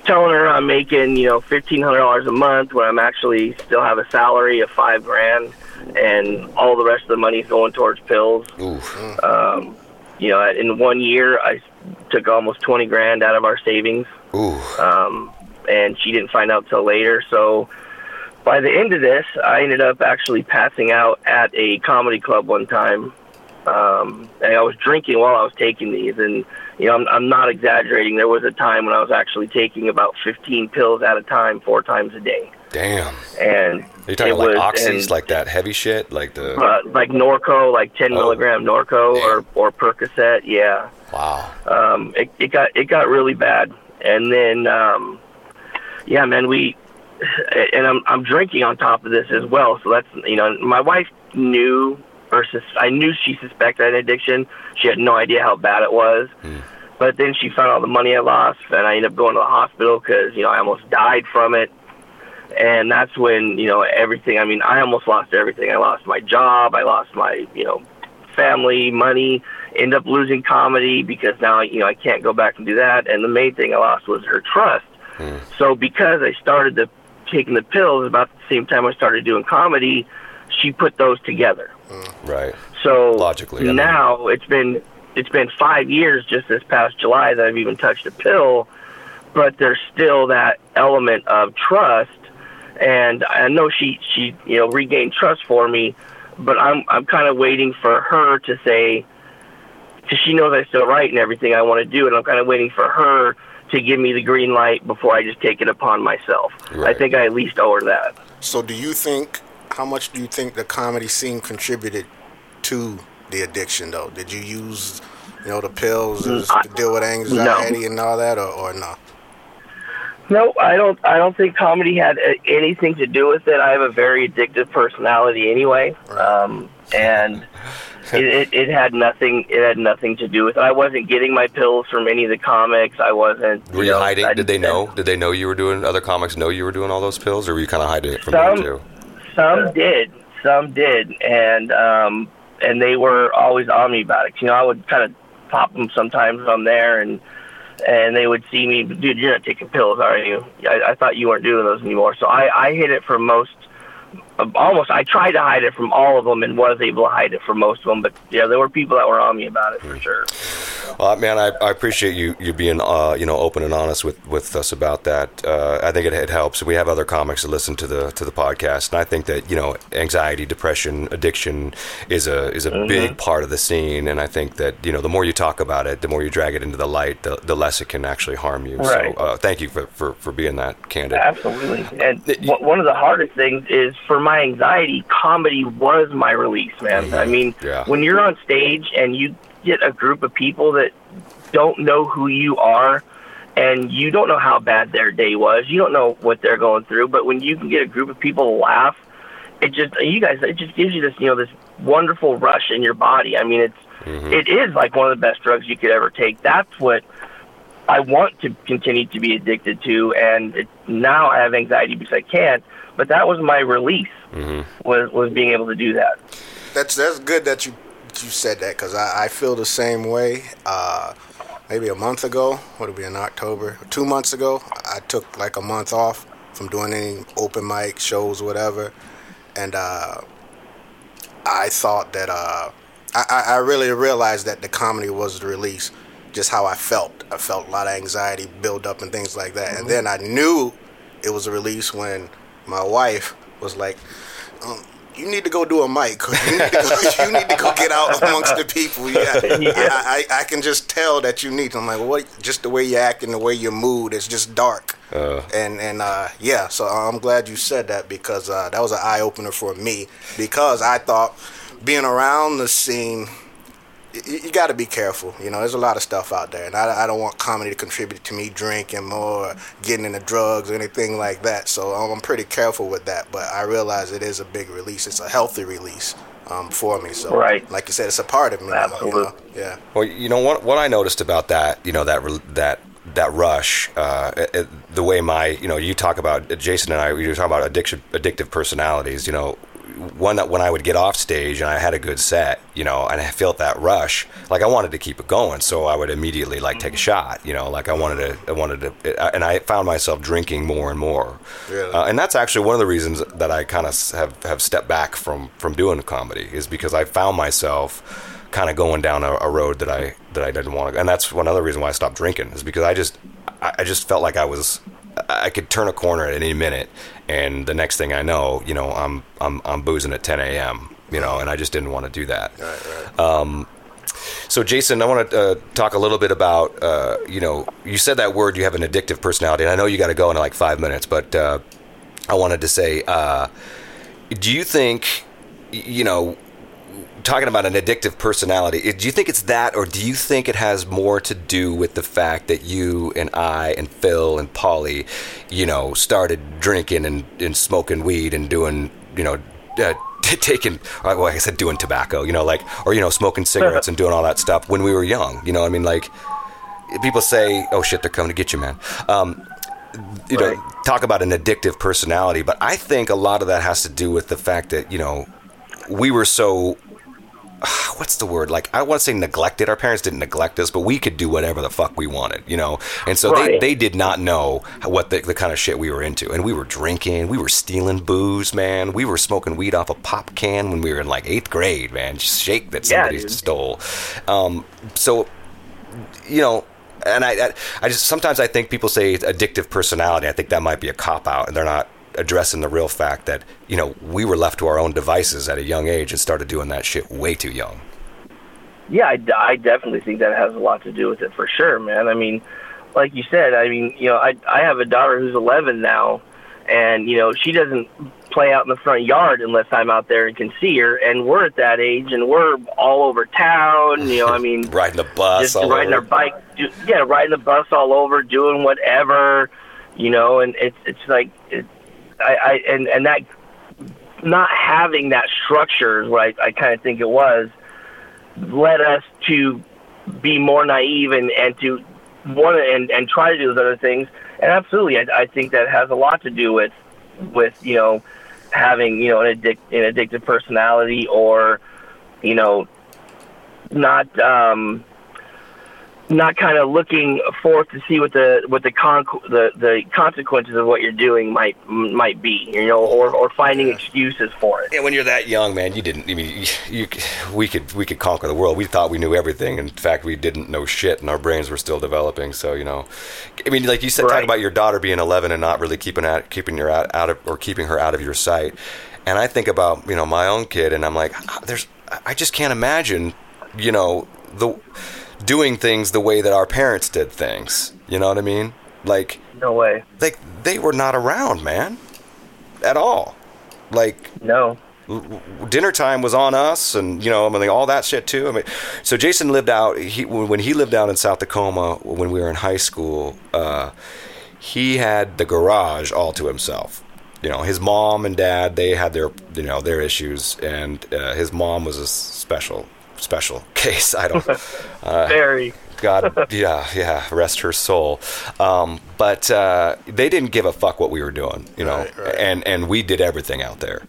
telling her I'm making, you know, fifteen hundred dollars a month when I'm actually still have a salary of five grand, and all the rest of the money's going towards pills. Oof. Um, you know, in one year, I took almost twenty grand out of our savings Ooh. um, and she didn't find out till later. So by the end of this, I ended up actually passing out at a comedy club one time. Um, and I was drinking while I was taking these, and you know, I'm, I'm not exaggerating. There was a time when I was actually taking about 15 pills at a time, four times a day, Damn. and Are you talking it like was- oxys, and- like that heavy shit, like the? uh, like Norco, like 10 Oh. milligram Norco or or Percocet, yeah. wow. um, it, it got it got really bad, and then um, yeah, man, we and I'm I'm drinking on top of this as well. So that's you know, my wife knew or sus- I knew she suspected an addiction. She had no idea how bad it was. Hmm. But then she found all the money I lost, and I ended up going to the hospital because you know I almost died from it. And that's when you know everything. I mean, I almost lost everything. I lost my job. I lost my you know family, money. End up losing comedy because now you know I can't go back and do that. And the main thing I lost was her trust. Hmm. So because I started the taking the pills about the same time I started doing comedy, she put those together. Mm. Right. So Logically, I mean- now it's been it's been five years just this past July that I've even touched a pill, but there's still that element of trust, and I know she she you know regained trust for me, but I'm I'm kind of waiting for her to say, because she knows I still write and everything I want to do, and I'm kind of waiting for her to give me the green light before I just take it upon myself. I think I at least owe her that. So, do you think? How much do you think the comedy scene contributed to the addiction, though? Did you use, you know, the pills as- to deal with anxiety and all that, or, or no? No, I don't. I don't think comedy had uh, anything to do with it. I have a very addictive personality anyway, um, and <laughs> it, it, it had nothing. It had nothing to do with it. I wasn't getting my pills from any of the comics. I wasn't. Were you know, hiding? I Did they know? Did they know you were doing? Other comics know you were doing all those pills, or were you kind of hiding it from Some- them too? Some did. Some did, and um, and they were always on me about it. You know, I would kind of pop them sometimes on there, and and they would see me, dude, you're not taking pills, are you? I, I thought you weren't doing those anymore. So I I hid it from most. Uh, almost, I tried to hide it from all of them and was able to hide it from most of them. But yeah, there were people that were on me about it for hmm. sure. Uh, man, I, I appreciate you you being uh, you know open and honest with, with us about that. Uh, I think it, it helps. We have other comics that listen to the to the podcast, and I think that you know anxiety, depression, addiction is a is a big part of the scene. And I think that you know the more you talk about it, the more you drag it into the light, the, the less it can actually harm you. Right. So uh, thank you for, for, for being that candid. Absolutely. And w- one of the hardest things is for my anxiety, comedy was my release, man. I mean, Yeah. when you're on stage and you get a group of people that don't know who you are and you don't know how bad their day was, you don't know what they're going through, but when you can get a group of people to laugh, it just you guys it just gives you this, you know, this wonderful rush in your body. I mean, it's mm-hmm. it is like one of the best drugs you could ever take. That's what I want to continue to be addicted to, and it, now I have anxiety because I can't. But that was my release mm-hmm. was was being able to do that. That's that's good that you you said that because I, I feel the same way. Uh, maybe a month ago, what would it be in October? Two months ago, I took like a month off from doing any open mic shows, whatever, and uh, I thought that uh, I, I really realized that the comedy was the release. Just how I felt. I felt a lot of anxiety build up and things like that. And then I knew it was a release when my wife was like, um, "You need to go do a mic. You need to go, <laughs> you need to go get out amongst the people." Yeah, <laughs> I, I, I can just tell that you need. I'm like, what? Just the way you act and the way you mood is just dark. and and uh, yeah, so I'm glad you said that because uh, that was an eye opener for me because I thought being around the scene you, you got to be careful. You know, there's a lot of stuff out there, and I, I don't want comedy to contribute to me drinking more, getting into drugs, or anything like that. So I'm pretty careful with that. But I realize it is a big release. It's a healthy release um, for me. So, Right. like you said, it's a part of me. Absolutely. You know? Yeah. Well, you know what? What I noticed about that, you know, that that that rush, uh, it, it- the way my, you know, you talk about Jason and I, we were talking about addiction, addictive personalities. You know, one that when I would get off stage and I had a good set, you know, and I felt that rush, like I wanted to keep it going, so I would immediately like take a shot. You know, like I wanted to, I wanted to, and I found myself drinking more and more. Really? Uh, and that's actually one of the reasons that I kind of have have stepped back from from doing comedy is because I found myself kind of going down a, a road that I that I didn't want to. And that's one other reason why I stopped drinking is because I just I, I just felt like I was I could turn a corner at any minute, and the next thing I know, you know, I'm I'm I'm boozing at 10 a.m. You know, and I just didn't want to do that. Right, right. So, Jason, I want to uh, talk a little bit about, uh, you know, you said that word, you have an addictive personality, and I know you got to go in like five minutes, but uh, I wanted to say, uh, do you think, you know, talking about an addictive personality, do you think it's that, or do you think it has more to do with the fact that you and I and Phil and Polly, you know, started drinking and, and smoking weed and doing, you know, uh, <laughs> taking, uh, well, I said doing tobacco, you know, like, or, you know, smoking cigarettes and doing all that stuff when we were young, you know, what I mean, like, people say, oh shit, they're coming to get you, man. Um, you know, talk about an addictive personality, but I think a lot of that has to do with the fact that, you know, we were so <sighs> what's the word? Like i want to say neglected. Our parents didn't neglect us but we could do whatever the fuck we wanted you know? And so they, Right. they did not know what the, the kind of shit we were into. And we were drinking we were stealing booze man. We were smoking weed off a pop can when we were in like eighth grade man. Just shake that somebody dude. stole. Um, so you know and I, I i just sometimes i think people say addictive personality. I think that might be a cop out and they're not addressing the real fact that you know we were left to our own devices at a young age and started doing that shit way too young Yeah, I, I definitely think that has a lot to do with it for sure, man. I mean, like you said, I mean, you know, I I have a daughter who's 11 now, and you know, she doesn't play out in the front yard unless I'm out there and can see her. And we're at that age, and we're all over town. You know, I mean, <laughs> riding the bus just all riding over. our bike, do, yeah, riding the bus all over, doing whatever, you know, and it's it's like, it, I, I and and that not having that structure is what I, I kind of think it was led us to be more naive and and to want to and and try to do those other things. And absolutely, I, I think that has a lot to do with with you know having you know an addict an addictive personality or you know not um not kind of looking forth to see what the what the con the the consequences of what you're doing might might be you know or or finding excuses for it Yeah, when you're that young, man, you didn't. I mean, you, we could we could conquer the world. We thought we knew everything. In fact, we didn't know shit, and our brains were still developing. So you know, I mean, like you said, talk about your daughter being 11 and not really keeping out keeping your out, out of or keeping her out of your sight. And I think about you know my own kid, and I'm like, "Ah, there's I just can't imagine, you know, the doing things the way that our parents did things. You know what I mean? Like no way like they were not around, man, at all. Like no dinner time was on us and you know I mean all that shit too I mean so Jason lived out he when he lived out in South Tacoma when we were in high school uh, he had the garage all to himself you know his mom and dad they had their you know their issues and uh, his mom was a special special <laughs> case I don't <laughs> Uh, very God, <laughs> yeah, yeah, rest her soul. Um, but uh, they didn't give a fuck what we were doing, you know, Right, right. and and we did everything out there.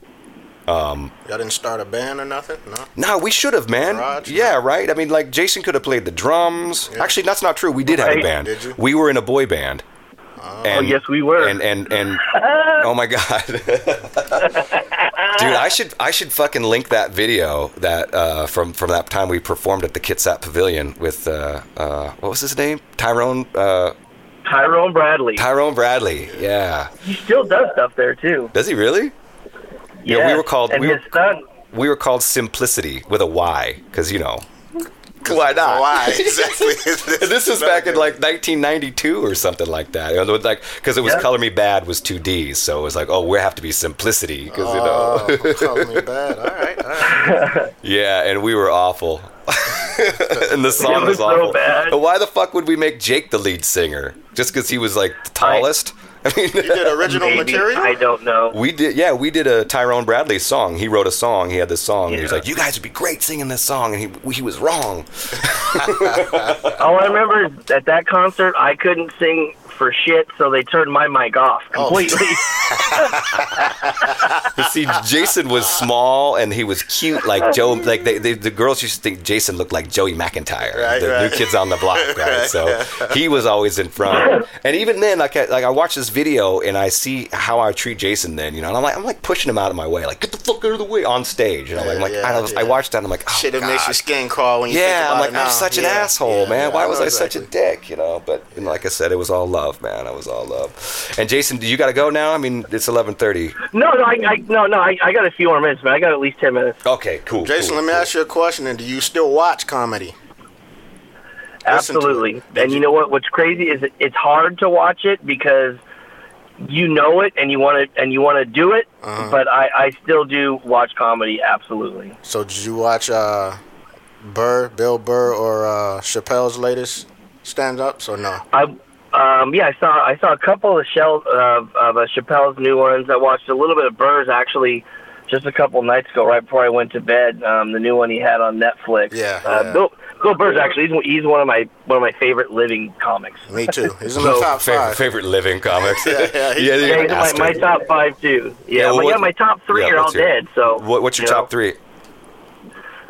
Um, Y'all didn't start a band or nothing? No. No, we should have, man. Garage? Yeah, right. I mean, like Jason could have played the drums. Actually, that's not true. We did have a band. Did you? We were in a boy band. And, Oh, yes, we were. And and and oh my god, <laughs> dude, I should I should fucking link that video that uh, from from that time we performed at the Kitsap Pavilion with uh, uh, what was his name? Tyrone uh, Tyrone Bradley Tyrone Bradley. Yeah, he still does stuff there too does he really? Yeah, we were called- and we his were- son We were called Simplicity with a Y because you know why not? Why <laughs> exactly? And <laughs> this was back in like 1992 or something like that. You know, like because it was Yeah. "Color Me Badd" was two D's, so it was like, oh, we have to be simplicity because you know, oh, <laughs> color me bad. All right, all right. yeah. And we were awful. and the song It was so awful. bad. But why the fuck would we make Jake the lead singer? Just because he was like the tallest? I <laughs> mean, You did original Maybe. material. I don't know. we did. Yeah, we did a Tyrone Bradley song. He wrote a song. He had this song. and He was like, "You guys would be great singing this song," and he he was wrong. <laughs> All I remember is at that concert, I couldn't sing for shit, so they turned my mic off Oh. completely. <laughs> See, Jason was small and he was cute, like Joe. Like they, they, the girls used to think Jason looked like Joey McIntyre, Right, the right. new kids on the block, <laughs> right? So he was always in front. <laughs> And even then, like I, like I watch this video and I see how I treat Jason. Then you know, and I'm like I'm like pushing him out of my way, like get the fuck out of the way on stage. And I'm like, I'm like Yeah, I, was, I watched that. and I'm like, oh, Shit that makes your skin crawl when you think Yeah, about I'm like it. I'm such an Yeah, asshole, yeah, man. yeah, Why was know I such a dick? You know, but and like I said, it was all love, man. I was all love. And Jason, do you got to go now? I mean, it's 11:30. no, no, I, I no, no, I, I got a few more minutes, man. I got at least ten minutes. Okay, cool. Jason, cool, let me cool. ask you a question. And do you still watch comedy? Absolutely. And you- you know what? What's crazy is it's hard to watch it because you know it and you want to and you want to do it. Uh-huh. But I, I still do watch comedy. Absolutely. So did you watch uh, Burr, Bill Burr, or uh, Chappelle's latest stand-ups or no? I um, yeah, I saw I saw a couple of Shell of of uh, Chappelle's new ones. I watched a little bit of Burr's actually just a couple nights ago, right before I went to bed. Um, the new one he had on Netflix. Yeah, uh, yeah. Bill, Bill Burr's actually he's, he's one of my one of my favorite living comics. Me too. He's in the So- top five. favorite living comics. <laughs> Yeah, yeah, <laughs> he- you're Yeah, he's my, my top five too. Yeah, Yeah, well, but yeah, my top three yeah, are all let's hear it. dead. So What, what's your you know, top three?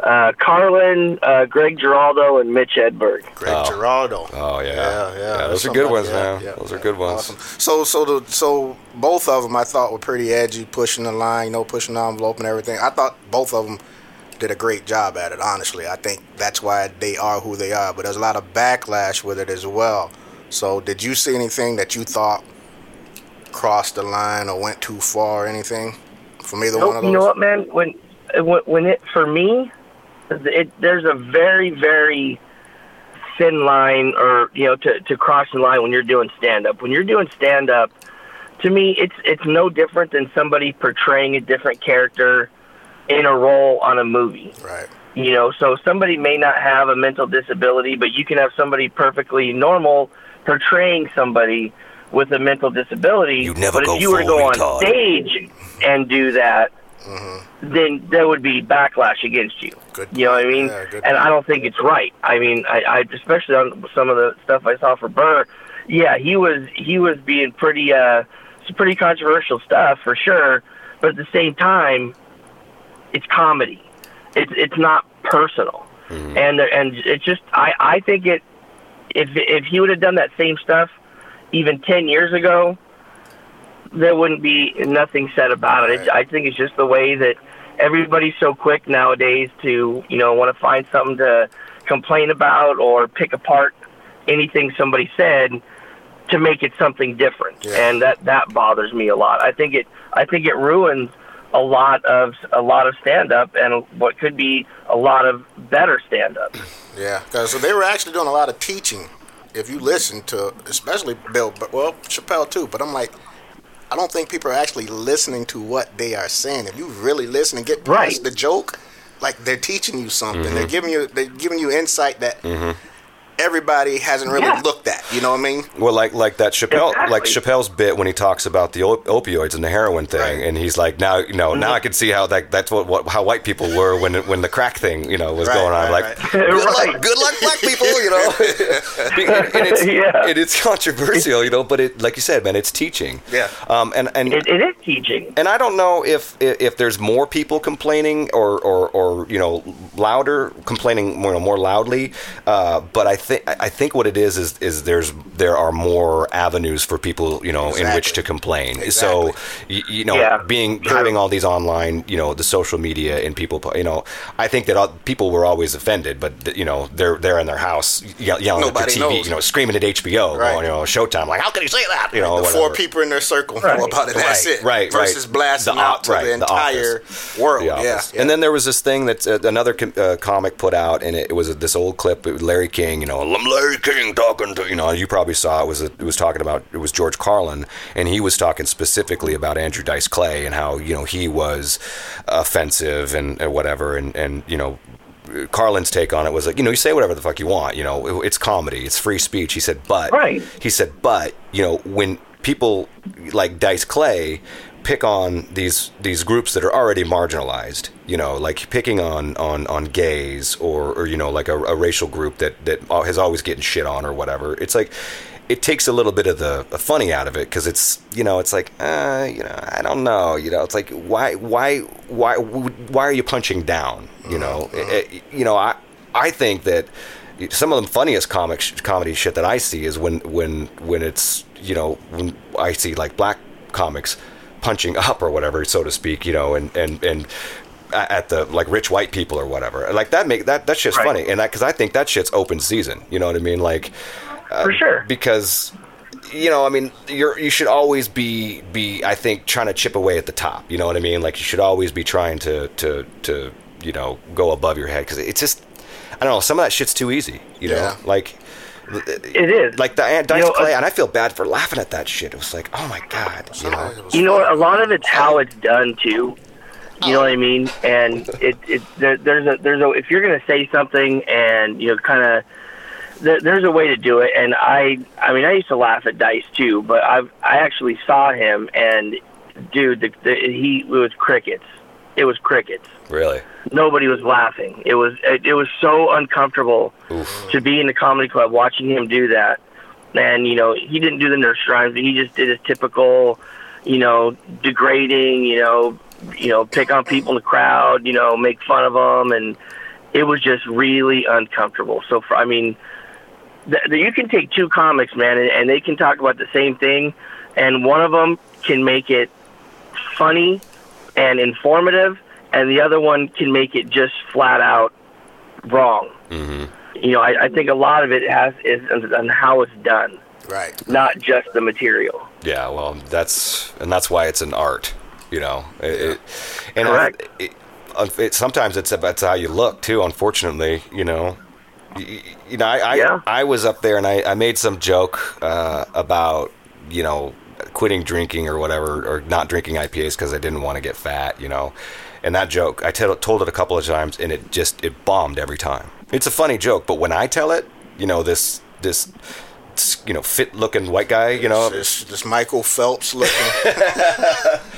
Uh, Carlin, uh, Greg Giraldo, and Mitch Hedberg. Greg Oh. Giraldo. Oh yeah, Yeah, yeah. those are good ones, that. man. Yeah, those are good ones. Awesome. So, so the so both of them I thought were pretty edgy, pushing the line, you know, pushing the envelope and everything. I thought both of them did a great job at it. Honestly, I think that's why they are who they are. But there's a lot of backlash with it as well. So, did you see anything that you thought crossed the line or went too far or anything from either one of those? you know what, man? When when when it for me, it, there's a very very thin line, or you know, to to cross the line when you're doing stand up. When you're doing stand up, to me, it's it's no different than somebody portraying a different character in a role on a movie. Right. You know, so somebody may not have a mental disability, but you can have somebody perfectly normal portraying somebody with a mental disability. You never but go if you were to go retard. on stage and do that, then there would be backlash against you. Good You know what I mean? Yeah, and I don't think it's right. I mean, I, I especially on some of the stuff I saw for Burr. Yeah, he was he was being pretty uh, some pretty controversial stuff for sure. But at the same time, it's comedy. It's it's not personal, and and it's just I I think it if if he would have done that same stuff even ten years ago, there wouldn't be nothing said about it. it. I think it's just the way that everybody's so quick nowadays to you know want to find something to complain about or pick apart anything somebody said to make it something different, Yeah. and that that bothers me a lot. I think it I think it ruins a lot of a lot of stand up and what could be a lot of better stand up. Yeah, so they were actually doing a lot of teaching. If you listen to, especially Bill, but well Chappelle too. But I'm like, I don't think people are actually listening to what they are saying. If you really listen and get past Right. the joke, like they're teaching you something. They're mm-hmm. giving you they're giving you insight that mm-hmm. Everybody hasn't really Yeah. looked at. You know what I mean? Well, like like that Chappelle, Exactly. like Chappelle's bit when he talks about the op- opioids and the heroin thing, Right. and he's like, now you know, now I can see how that that's what, what how white people were when when the crack thing you know was Right, going on. right, like, right. <laughs> good Right. luck, good luck, black people, you know. <laughs> and, and it's Yeah. and it's controversial, you know, but it like you said, man, it's teaching. Yeah. Um. And and It, it is teaching. and I don't know if if there's more people complaining or or, or you know louder complaining more more loudly, uh, but I think I think what it is is is there's there are more avenues for people you know in which to complain. Exactly. So you, you know Yeah, being true. having all these online you know the social media and people you know I think that all, people were always offended, but you know they're they're in their house yell, yelling Nobody at the TV, knows. you know screaming at HBO, Right. going, you know Showtime, like how can he say that? You know the four people in their circle know about it. That's Right, it. right, Versus right. blasting The out to right, the the entire Office. world. The Yeah, yeah. And then there was this thing that uh, another com- uh, comic put out, and it, it was this old clip with Larry King. You know, I'm Larry King talking to you know. You probably saw it was it was talking about it was George Carlin, and he was talking specifically about Andrew Dice Clay and how you know he was offensive and, and whatever, and and you know Carlin's take on it was like, you know, you say whatever the fuck you want. You know, it- it's comedy, it's free speech. He said, but Right. he said, but you know, when people like Dice Clay pick on these these groups that are already marginalized, you know, like picking on on on gays or or you know, like a, a racial group that that has always getting shit on or whatever. It's like it takes a little bit of the, the funny out of it because it's you know it's like uh, you know I don't know you know it's like why why why why are you punching down you know It- it- you know I I think that some of the funniest comic sh- comedy shit that I see is when when when it's you know when I see like black comics punching up or whatever so to speak you know and and and at the like rich white people or whatever like that make that that shit's Right. funny and that because I think that shit's open season you know what I mean like For sure. because you know, I mean, you're you should always be be I think trying to chip away at the top. You know what I mean? Like you should always be trying to to to you know go above your head because it's just I don't know. Some of that shit's too easy. You know, Yeah. like It is. like Diane Dice You know, Clay, uh, and I feel bad for laughing at that shit. It was like, oh my god, you know. You know, a lot of it's how it's done too. You know what I mean? And it it there, there's a there's a if you're gonna say something and you know kind of there, there's a way to do it. And I I mean I used to laugh at Dice too, but I I actually saw him and dude, the, the, he it was crickets. It was crickets. Really, Nobody was laughing. It was it, it was so uncomfortable to be in the comedy club watching him do that. And you know he didn't do the nurse rhymes. He just did his typical, you know, degrading. You know, you know, pick on people in the crowd. You know, make fun of them, and it was just really uncomfortable. So for I mean, th- you can take two comics, man, and, and they can talk about the same thing, and one of them can make it funny and informative, and the other one can make it just flat out wrong. Mm-hmm. You know, I, I think a lot of it has is on how it's done, Right. not just the material. yeah. Well, that's and that's why it's an art. You know, it, it, and I, Correct. it, it, sometimes it's about how you look too. Unfortunately, you know. Y- You know, I I, Yeah. I was up there and I, I made some joke uh, about you know quitting drinking or whatever or not drinking IPAs because I didn't want to get fat. You know, and that joke I told it a couple of times and it just it bombed every time. It's a funny joke, but when I tell it, you know this this you know fit looking white guy, you know, This, this Michael Phelps looking <laughs>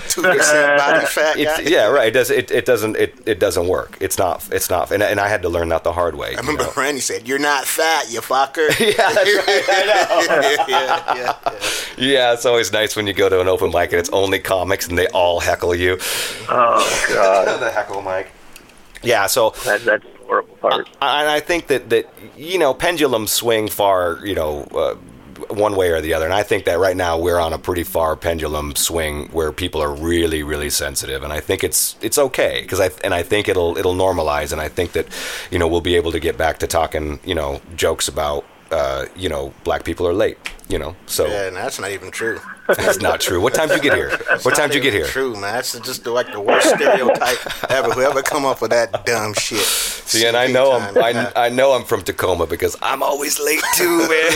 two percent body fat guy. It's, yeah, right. It does. It, it doesn't. It, it doesn't work. It's not. It's not. And, and I had to learn that the hard way. I you remember know. <laughs> Randy said, "You're not fat, you fucker." <laughs> Yeah, that's right. yeah, yeah, yeah. Yeah, it's always nice when you go to an open mic and it's only comics and they all heckle you. Oh God, the heckle mic. Yeah. So that, that's the horrible part. and I think that that you know pendulums swing far. You know. Uh, one way or the other, and I think that right now we're on a pretty far pendulum swing where people are really, really sensitive, and I think it's it's okay because I and I think it'll it'll normalize, and I think that you know we'll be able to get back to talking you know jokes about uh, you know black people are late, you know, so Yeah, and that's not even true. that's not true. What time did you get here? What time did you get here? True, man. That's just the, like the worst stereotype ever. Whoever come up with that dumb shit. See, and I know I'm I, I know I'm from Tacoma because I'm always late too, <laughs> man.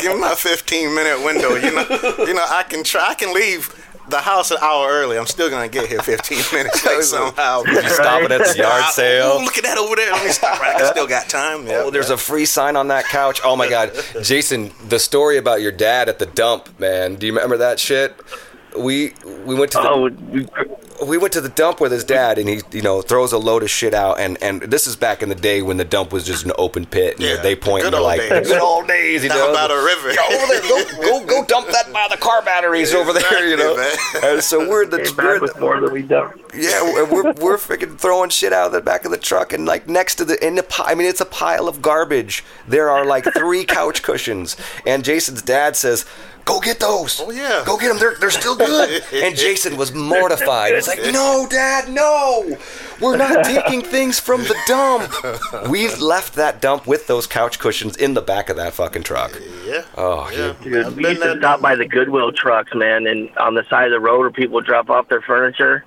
Give me my 15 minute window. You know, you know, I can try. I can leave the house an hour early. I'm still gonna get here <laughs> 15 minutes late somehow. you it at the <laughs> yard sale? Ooh, look at that over there. Let me stop. Right. I still got time. Yeah. Oh, there's a free sign on that couch. Oh my God, Jason, the story about your dad at the dump, man. Do you remember that shit? We we went to the Oh, we- we went to the dump with his dad, and he you know throws a load of shit out, and and this is back in the day when the dump was just an open pit. And Yeah, they point good and they're old like days. good old days, you Down know. by the river. Yeah, over there, go go go dump that by the car batteries over there, you know. Exactly, man. And so we're the came we're back with more than we done. yeah, we're we're, we're freaking throwing shit out of the back of the truck, and like next to the in the pi- I mean, it's a pile of garbage. There are like three couch cushions, and Jason's dad says. Go get those. Oh, yeah. Go get them. They're, they're still good. <laughs> And Jason was mortified. He's like, No, Dad, no. We're not taking things from the dump. <laughs> We left that dump with those couch cushions in the back of that fucking truck. Yeah. Oh, yeah. Dude, I've we used to stop by the Goodwill trucks, man, and on the side of the road where people drop off their furniture.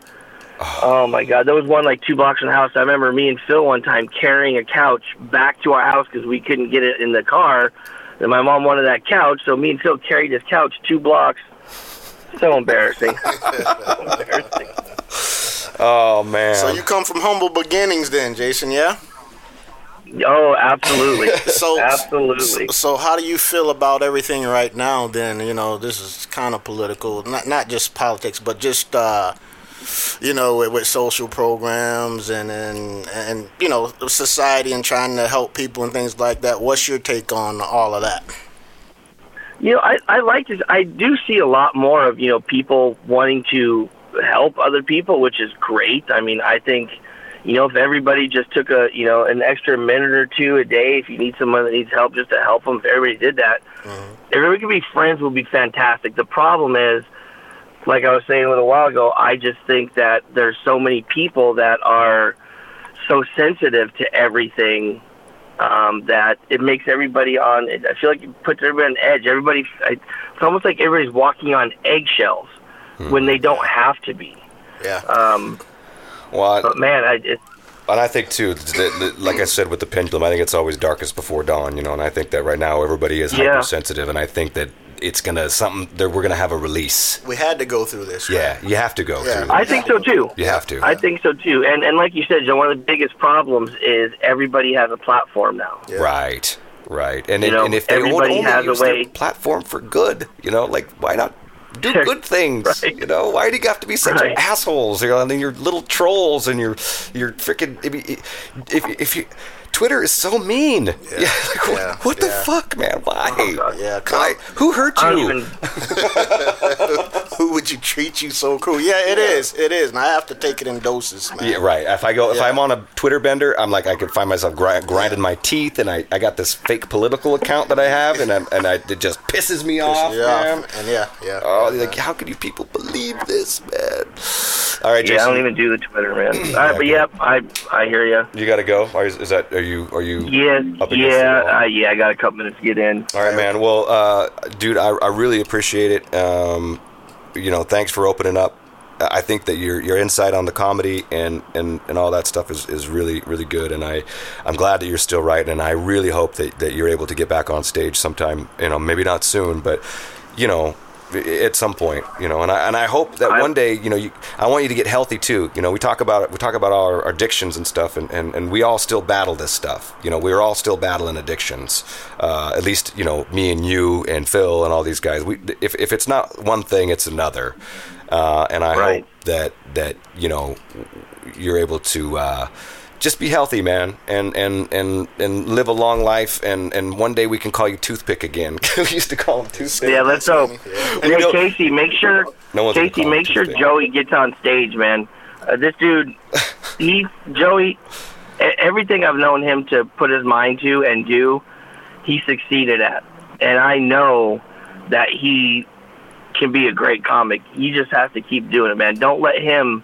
Oh. oh my God, there was one like two blocks from the house. I remember me and Phil one time carrying a couch back to our house because we couldn't get it in the car. And my mom wanted that couch, so me and Phil carried this couch two blocks. So embarrassing. so <laughs> embarrassing. Oh man. So you come from humble beginnings, then, Jason? Yeah. Oh, absolutely. <laughs> So absolutely. So, so how do you feel about everything right now? Then you know this is kind of political, not not just politics, but just uh, you know with, with social programs and, and and you know society and trying to help people and things like that. What's your take on all of that? You know, I, I like this. I do see a lot more of, you know, people wanting to help other people, which is great. I mean, I think, you know, if everybody just took a, you know, an extra minute or two a day, if you need someone that needs help, just to help them, if everybody did that, mm-hmm. everybody could be friends would be fantastic. The problem is, like I was saying a little while ago, I just think that there's so many people that are so sensitive to everything um, that it makes everybody on. I feel like it puts everybody on edge. Everybody, it's almost like everybody's walking on eggshells when they don't have to be. Yeah. Um, well, but man, I it, And I think too, like I said with the pendulum, I think it's always darkest before dawn. You know, and I think that right now everybody is Yeah. hypersensitive, and I think that it's gonna something that we're gonna have a release. we had to go through this. Yeah, you have to go Yeah. through. I This. think so too. You have to. I think so too. And and like you said, Joe, one of the biggest problems is everybody has a platform now. Yeah. Right, right. And, You it- know, and if they would everybody only has a use their way- platform for good, you know, like why not do <laughs> good things? Right. You know, why do you have to be such Right. assholes? You know, and then your little trolls and your your freaking if, you- if if you. Twitter is so mean. <laughs> Yeah. like, what, Yeah. what the Yeah. fuck, man? Oh, Why? God. Yeah, Why? Who hurt you? even. <laughs> Who would you treat you so cruel? Yeah, it is. It is, and I have to take it in doses, man. Yeah, right. If I go, if Yeah. I'm on a Twitter bender, I'm like, I could find myself gri- grinding my teeth, and I, I got this fake political account that I have, and I, and I, it just pisses me off, yeah, man. and yeah, yeah. Oh, like, how could you people believe this, man? All right, Yeah, I don't even do the Twitter, man. <clears throat> Right, but yeah, I I hear you. you got to go. Is, is that are you are you? Yeah, yeah, uh, yeah. I got a couple minutes to get in. All right, man. Well, uh, dude, I, I really appreciate it. Um, you know, thanks for opening up. I think that your your insight on the comedy and, and, and all that stuff is, is really really good, and I I'm glad that you're still writing, and I really hope that, that you're able to get back on stage sometime. You know, maybe not soon, but you know, at some point, you know, and I and I hope that I- one day, you know, you, I want you to get healthy too. You know, we talk about it, we talk about our addictions and stuff, and, and, and we all still battle this stuff. You know, we're all still battling addictions. Uh, at least, you know, me and you and Phil and all these guys. We if if it's not one thing, it's another. Uh, and I Right. hope that that you know you're able to. Uh, just be healthy, man, and, and, and, and live a long life, and, and one day we can call you Toothpick again. <laughs> we used to call him Toothpick. Yeah, let's hope. And Hey, know- KC, make sure No one's KC, make sure Tuesday. Joey gets on stage, man. Uh, this dude, <laughs> he Joey, e- everything I've known him to put his mind to and do, he succeeded at, and I know that he can be a great comic. You just have to keep doing it, man. Don't let him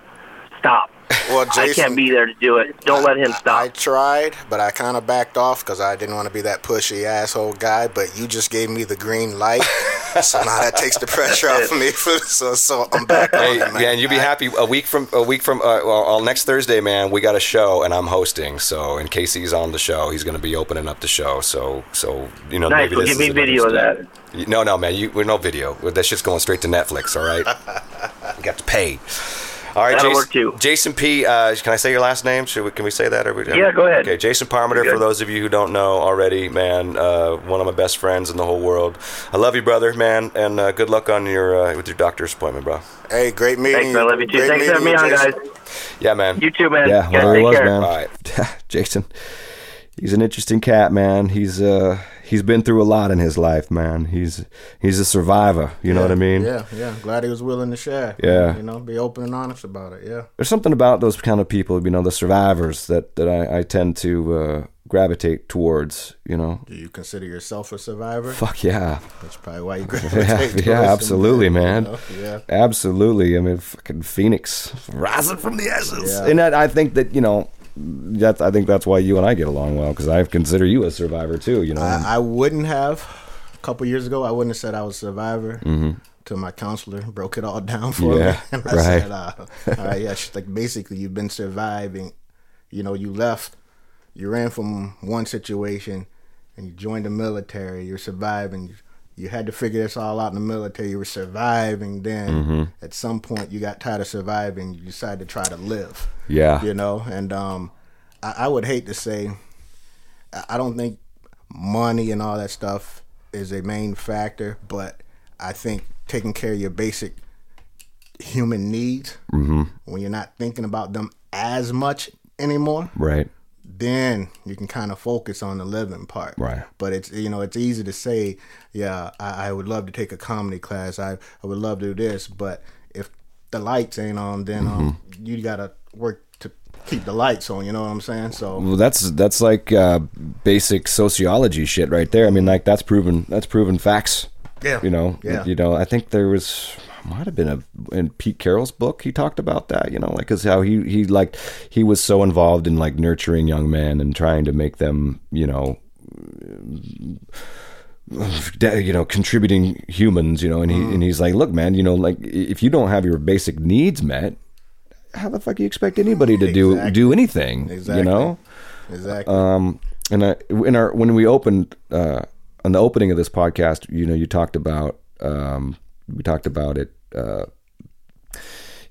stop. Well, I can't be there to do it. Don't let him stop. I stop. tried, but I kind of backed off because I didn't want to be that pushy asshole guy. But you just gave me the green light, <laughs> so now that takes the pressure off of me. so, so I'm back on it, man. yeah, and you'll be happy. A week from a week from uh, well, well, next Thursday, man, we got a show, and I'm hosting. So, in case he's on the show, he's going to be opening up the show. So, so you know, Nice. maybe Well, this give me video of that. No, no, man, you we're no video. That shit's going straight to Netflix. All right, <laughs> you got to pay. All right, That'll Jason, work, too. Jason P. Uh, can I say your last name? Should we, can we say that? Or we, Yeah, go ahead. Okay, Jason Parmenter. You're For those of you who don't know already, man, uh, one of my best friends in the whole world. I love you, brother, man, and uh, good luck on your uh, with your doctor's appointment, bro. Hey, great meeting Thanks, man. I love you too. Great Thanks for having me on, guys. Yeah, man. You too, man. Yeah, whatever well, he take was, care. man. All right. <laughs> Jason, he's an interesting cat, man. He's uh he's been through a lot in his life, man. He's he's a survivor. You know what I mean? Yeah, yeah. Glad he was willing to share. Yeah. You know, be open and honest about it. Yeah. There's something about those kind of people, you know, the survivors that that I, I tend to uh, gravitate towards. You know, Do you consider yourself a survivor? fuck yeah, That's probably why you <laughs> yeah, gravitate towards yeah, them, absolutely, you man. know? Yeah. Absolutely. I mean, fucking Phoenix rising from the ashes. Yeah. And that, I think that you know, that's I think that's why you and I get along well because I consider you a survivor too. You know, I, I wouldn't have a couple years ago. I wouldn't have said I was a survivor. Till my counselor broke it all down for Mm-hmm. Yeah, me, <laughs> and I right. said, uh, "All right, yeah, she's like basically you've been surviving. You know, you left, you ran from one situation, and you joined the military. You're surviving. You had to figure this all out in the military. You were surviving. Then Mm-hmm. at some point, you got tired of surviving. You decided to try to live. Yeah. You know, and um, I, I would hate to say, I- don't think money and all that stuff is a main factor, but I think taking care of your basic human needs Mm-hmm. when you're not thinking about them as much anymore Right. Then you can kind of focus on the living part. Right. But it's you know it's easy to say, yeah, I, I would love to take a comedy class. I I would love to do this, but if the lights ain't on, then um, Mm-hmm. you gotta work to keep the lights on. You know what I'm saying? So Well, that's that's like uh, basic sociology shit right there. I mean, like that's proven that's proven facts. Yeah. You know. Yeah. You know. I think there was might have been a in Pete Carroll's book he talked about that. You know, like because how he he like he was so involved in like nurturing young men and trying to make them you know you know contributing humans you know and he and he's like look man you know like if you don't have your basic needs met how the fuck do you expect anybody to do Exactly. do anything Exactly. you know exactly. um and I, in our when we opened uh on the opening of this podcast you know you talked about um we talked about it uh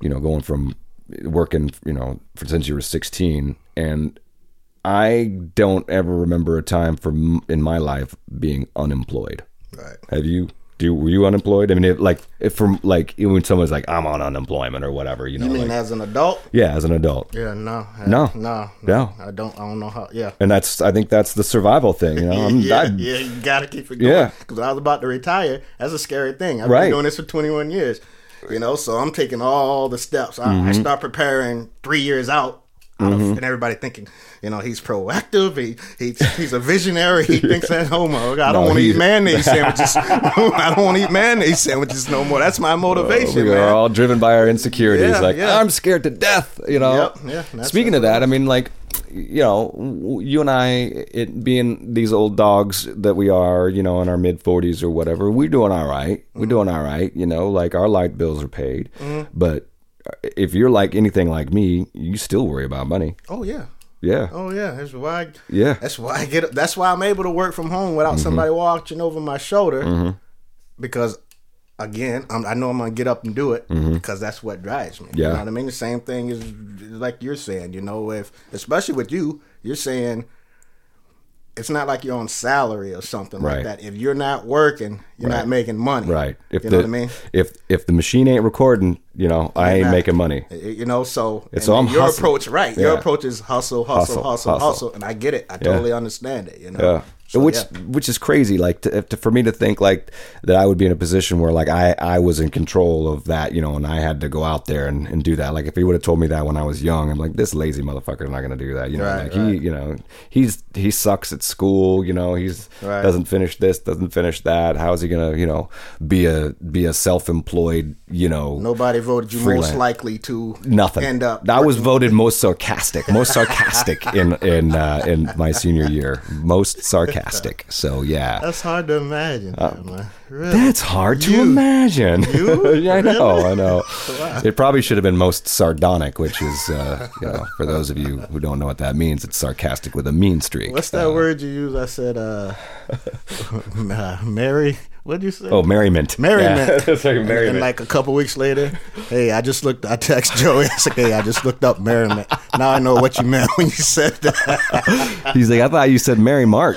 you know going from working you know for, since you were 16 and i don't ever remember a time from in my life being unemployed. Right. have you do were you unemployed i mean if, like if from like when someone's like i'm on unemployment or whatever you know You mean like- as an adult? yeah as an adult Yeah, no, No. no, No. I don't. I don't know how. Yeah. and that's i think that's the survival thing you know I'm, <laughs> yeah, I- yeah, you gotta keep it going. Yeah. because I was about to retire. That's a scary thing. I've Right. been doing this for 21 years, you know. So I'm taking all the steps. I, Mm-hmm. I start preparing three years out, out of, and everybody thinking, you know, he's proactive. He, he he's a visionary. He <laughs> thinks that homo. I don't want to eat mayonnaise <laughs> sandwiches. <laughs> I don't want to eat mayonnaise sandwiches no more. That's my motivation, we are all driven by our insecurities. Yeah, like yeah. I'm scared to death. You know. Yep, yeah, Speaking of that, I mean, like, you know, you and I, it being these old dogs that we are, you know, in our mid 40s or whatever, we're doing all right. We're doing all right. You know, like our light bills are paid, Mm-hmm. but if you're like anything like me, you still worry about money. oh yeah. Yeah. Oh yeah, that's why. I, Yeah. that's why I get. That's why I'm able to work from home without Mm-hmm. somebody watching over my shoulder. Because again, I'm, I know I'm gonna get up and do it because that's what drives me. Mm-hmm. Yeah. You know what I mean? The same thing is like you're saying. You know, if especially with you, you're saying it's not like you're on salary or something Right. like that. If you're not working, you're Right. not making money. Right. If you the know what I mean? if if the machine ain't recording, you know, I ain't Nah. making money. You know, so It's and all I'm your hustling. approach, right? Your approach is hustle, hustle, Hustle, hustle, hustle, hustle. and I get it. I totally understand it. You know, Yeah. So, which yeah. which is crazy like to, to, for me to think like that I would be in a position where like I I was in control of that you know and I had to go out there and, and do that like if he would have told me that when I was young I'm like this lazy motherfucker is not going to do that you know Right, like right. he you know he's he sucks at school you know he's Right. doesn't finish this doesn't finish that how is he going to you know be a be a self-employed you know Nobody voted you Freelance. most likely to nothing. end up. I was voted most sarcastic, most sarcastic in in uh, in my senior year, most sarcastic. So yeah, That's hard to imagine, man. Really? Uh, that's hard to You? imagine. You? <laughs> I know, I know. <laughs> It probably should have been most sardonic, which is, uh, you know, for those of you who don't know what that means, it's sarcastic with a mean streak. What's that Uh, word you use? I said, uh, <laughs> uh Mary. What'd you say? Oh, merriment. <laughs> merriment. Yeah. <laughs> Sorry, And- merriment. And like a couple weeks later, hey, I just looked. I text Joey. I said, hey, I just looked up merriment. Now I know what you meant when you said that. <laughs> He's like, I thought you said Mary Mart.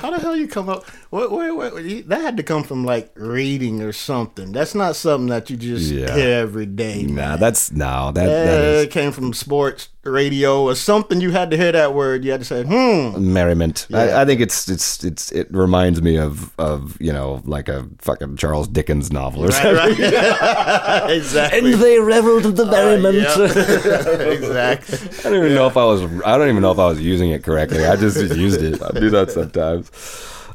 How the hell you come up? Wait, wait, wait, that had to come from like reading or something. That's not something that you just Yeah. hear every day. nah, man. that's no, that, Yeah, that is came from sports radio or something. You had to hear that word. You had to say, "Hmm." merriment. Yeah. I, I think it's it's it's it reminds me of of you know like a fucking Charles Dickens novel or Right, something. right. <laughs> <laughs> exactly. And they reveled in the merriment. Yeah. <laughs> exactly. I don't even know if I was. I don't even know if I was using it correctly. I just used it. I do that sometimes.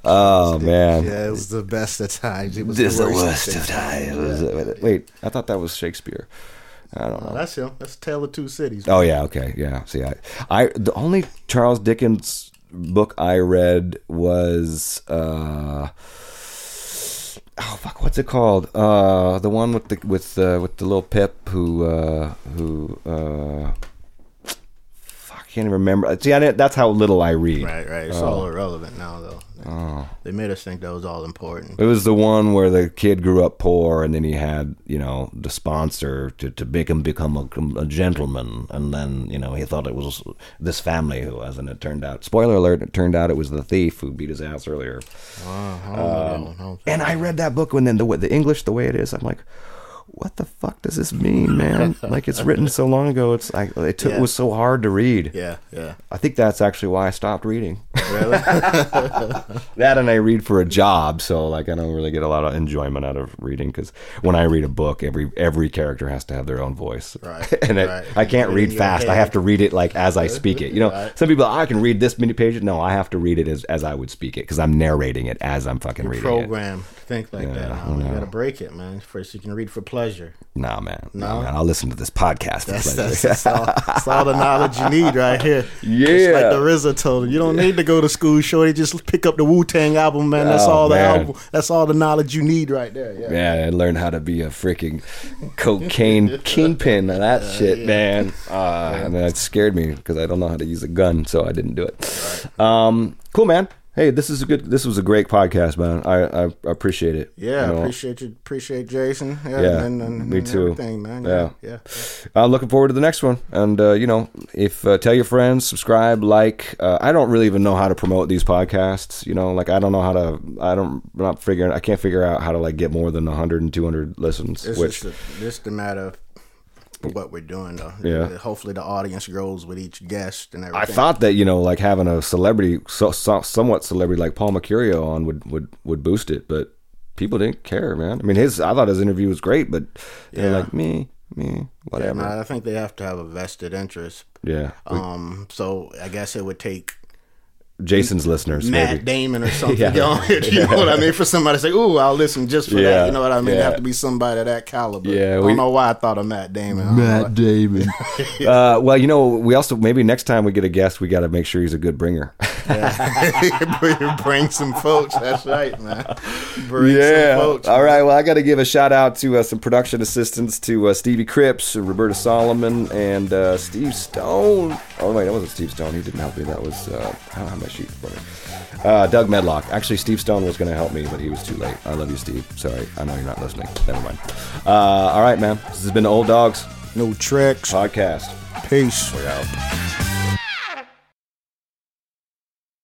Oh man, Yeah, it was the best of times. It was this is the the worst, worst of times. Wait, I thought that was Shakespeare. I don't know. That's him. That's Tale of Two Cities. Oh yeah, okay, yeah. See, I, I the only Charles Dickens book I read was uh oh fuck, what's it called? Uh, the one with the with uh, with the little Pip who uh who uh can't even remember. See, I didn't, that's how little I read. Right, right. It's all oh. irrelevant now, though. Oh. They made us think that was all important. It was the one where the kid grew up poor, and then he had, you know, the sponsor to, to make him become a, a gentleman, and then, you know, he thought it was this family who was, and it turned out, spoiler alert, it turned out it was the thief who beat his ass earlier. I don't know that um, one. I think- And I read that book, and then the the English, the way it is, I'm like, what the fuck does this mean, man? <laughs> like it's written so long ago. It's like it took Yeah. was so hard to read. Yeah, yeah. I think that's actually why I stopped reading. Really? <laughs> That and I read for a job, so like I don't really get a lot of enjoyment out of reading because when I read a book, every every character has to have their own voice, Right, <laughs> and it, right. I can't read your fast. I have to read it like as I speak it. You know, Right. some people oh, I can read this many pages. No, I have to read it as as I would speak it because I'm narrating it as I'm fucking reading it. Program. Think like that. Yeah, Now. You gotta break it, man. First, you can read for pleasure. Nah, man, no, No? man. I'll listen to this podcast. for That's, pleasure. that's, that's, all, that's all the <laughs> knowledge you need right here. Yeah. Just like the RZA told him, you don't need to go to school, shorty. Just pick up the Wu Tang album, man. That's Oh, all the man. album. That's all the knowledge you need right there. Yeah. Yeah, I learned how to be a freaking cocaine <laughs> kingpin and that shit, man. Uh, and that scared me because I don't know how to use a gun, so I didn't do it. Um, cool, man. Hey, this is a good. This was a great podcast, man. I I, appreciate it. Yeah, You know, appreciate you. Appreciate Jason. Yeah, Yeah, and, and, me and too. Everything, man. Yeah. Yeah, yeah. I'm looking forward to the next one. And uh, you know, if uh, tell your friends, subscribe, like. Uh, I don't really even know how to promote these podcasts. You know, like I don't know how to. I don't. I'm not figuring. I can't figure out how to like get more than 100 and 200 listens. It's which just a, just a matter of what we're doing, though. Yeah. Hopefully, the audience grows with each guest and everything. I thought that you know, like having a celebrity, so, so, somewhat celebrity like Paul Mercurio on would, would would boost it, but people didn't care, man. I mean, his I thought his interview was great, but they're Yeah. like me, me, Yeah, whatever. no, I think they have to have a vested interest. Yeah, Um, so I guess it would take Jason's listeners, Matt maybe. Damon or <laughs> something. Yeah. You, <laughs> know, you know what I mean? For somebody to say, "Ooh, I'll listen just for Yeah, that." You know what I mean? It yeah. have to be somebody of that caliber. Yeah, I don't we- know why I thought of Matt Damon. I don't know why. Damon. <laughs> uh, well, you know, we also maybe next time we get a guest, we got to make sure he's a good bringer. bring, bring some folks. That's right, man. Bring yeah. some folks. All right. Well, I got to give a shout out to uh, some production assistants to uh, Stevie Cripps, Roberta Solomon, and uh, Steve Stone. Oh wait, that wasn't Steve Stone. He didn't help me. That was uh, I don't have my sheet for me. Uh, Doug Medlock. Actually, Steve Stone was going to help me, but he was too late. I love you, Steve. Sorry, I know you're not listening. Never mind. Uh, all right, man. This has been the Old Doggs New tricks. podcast. Peace. We're out.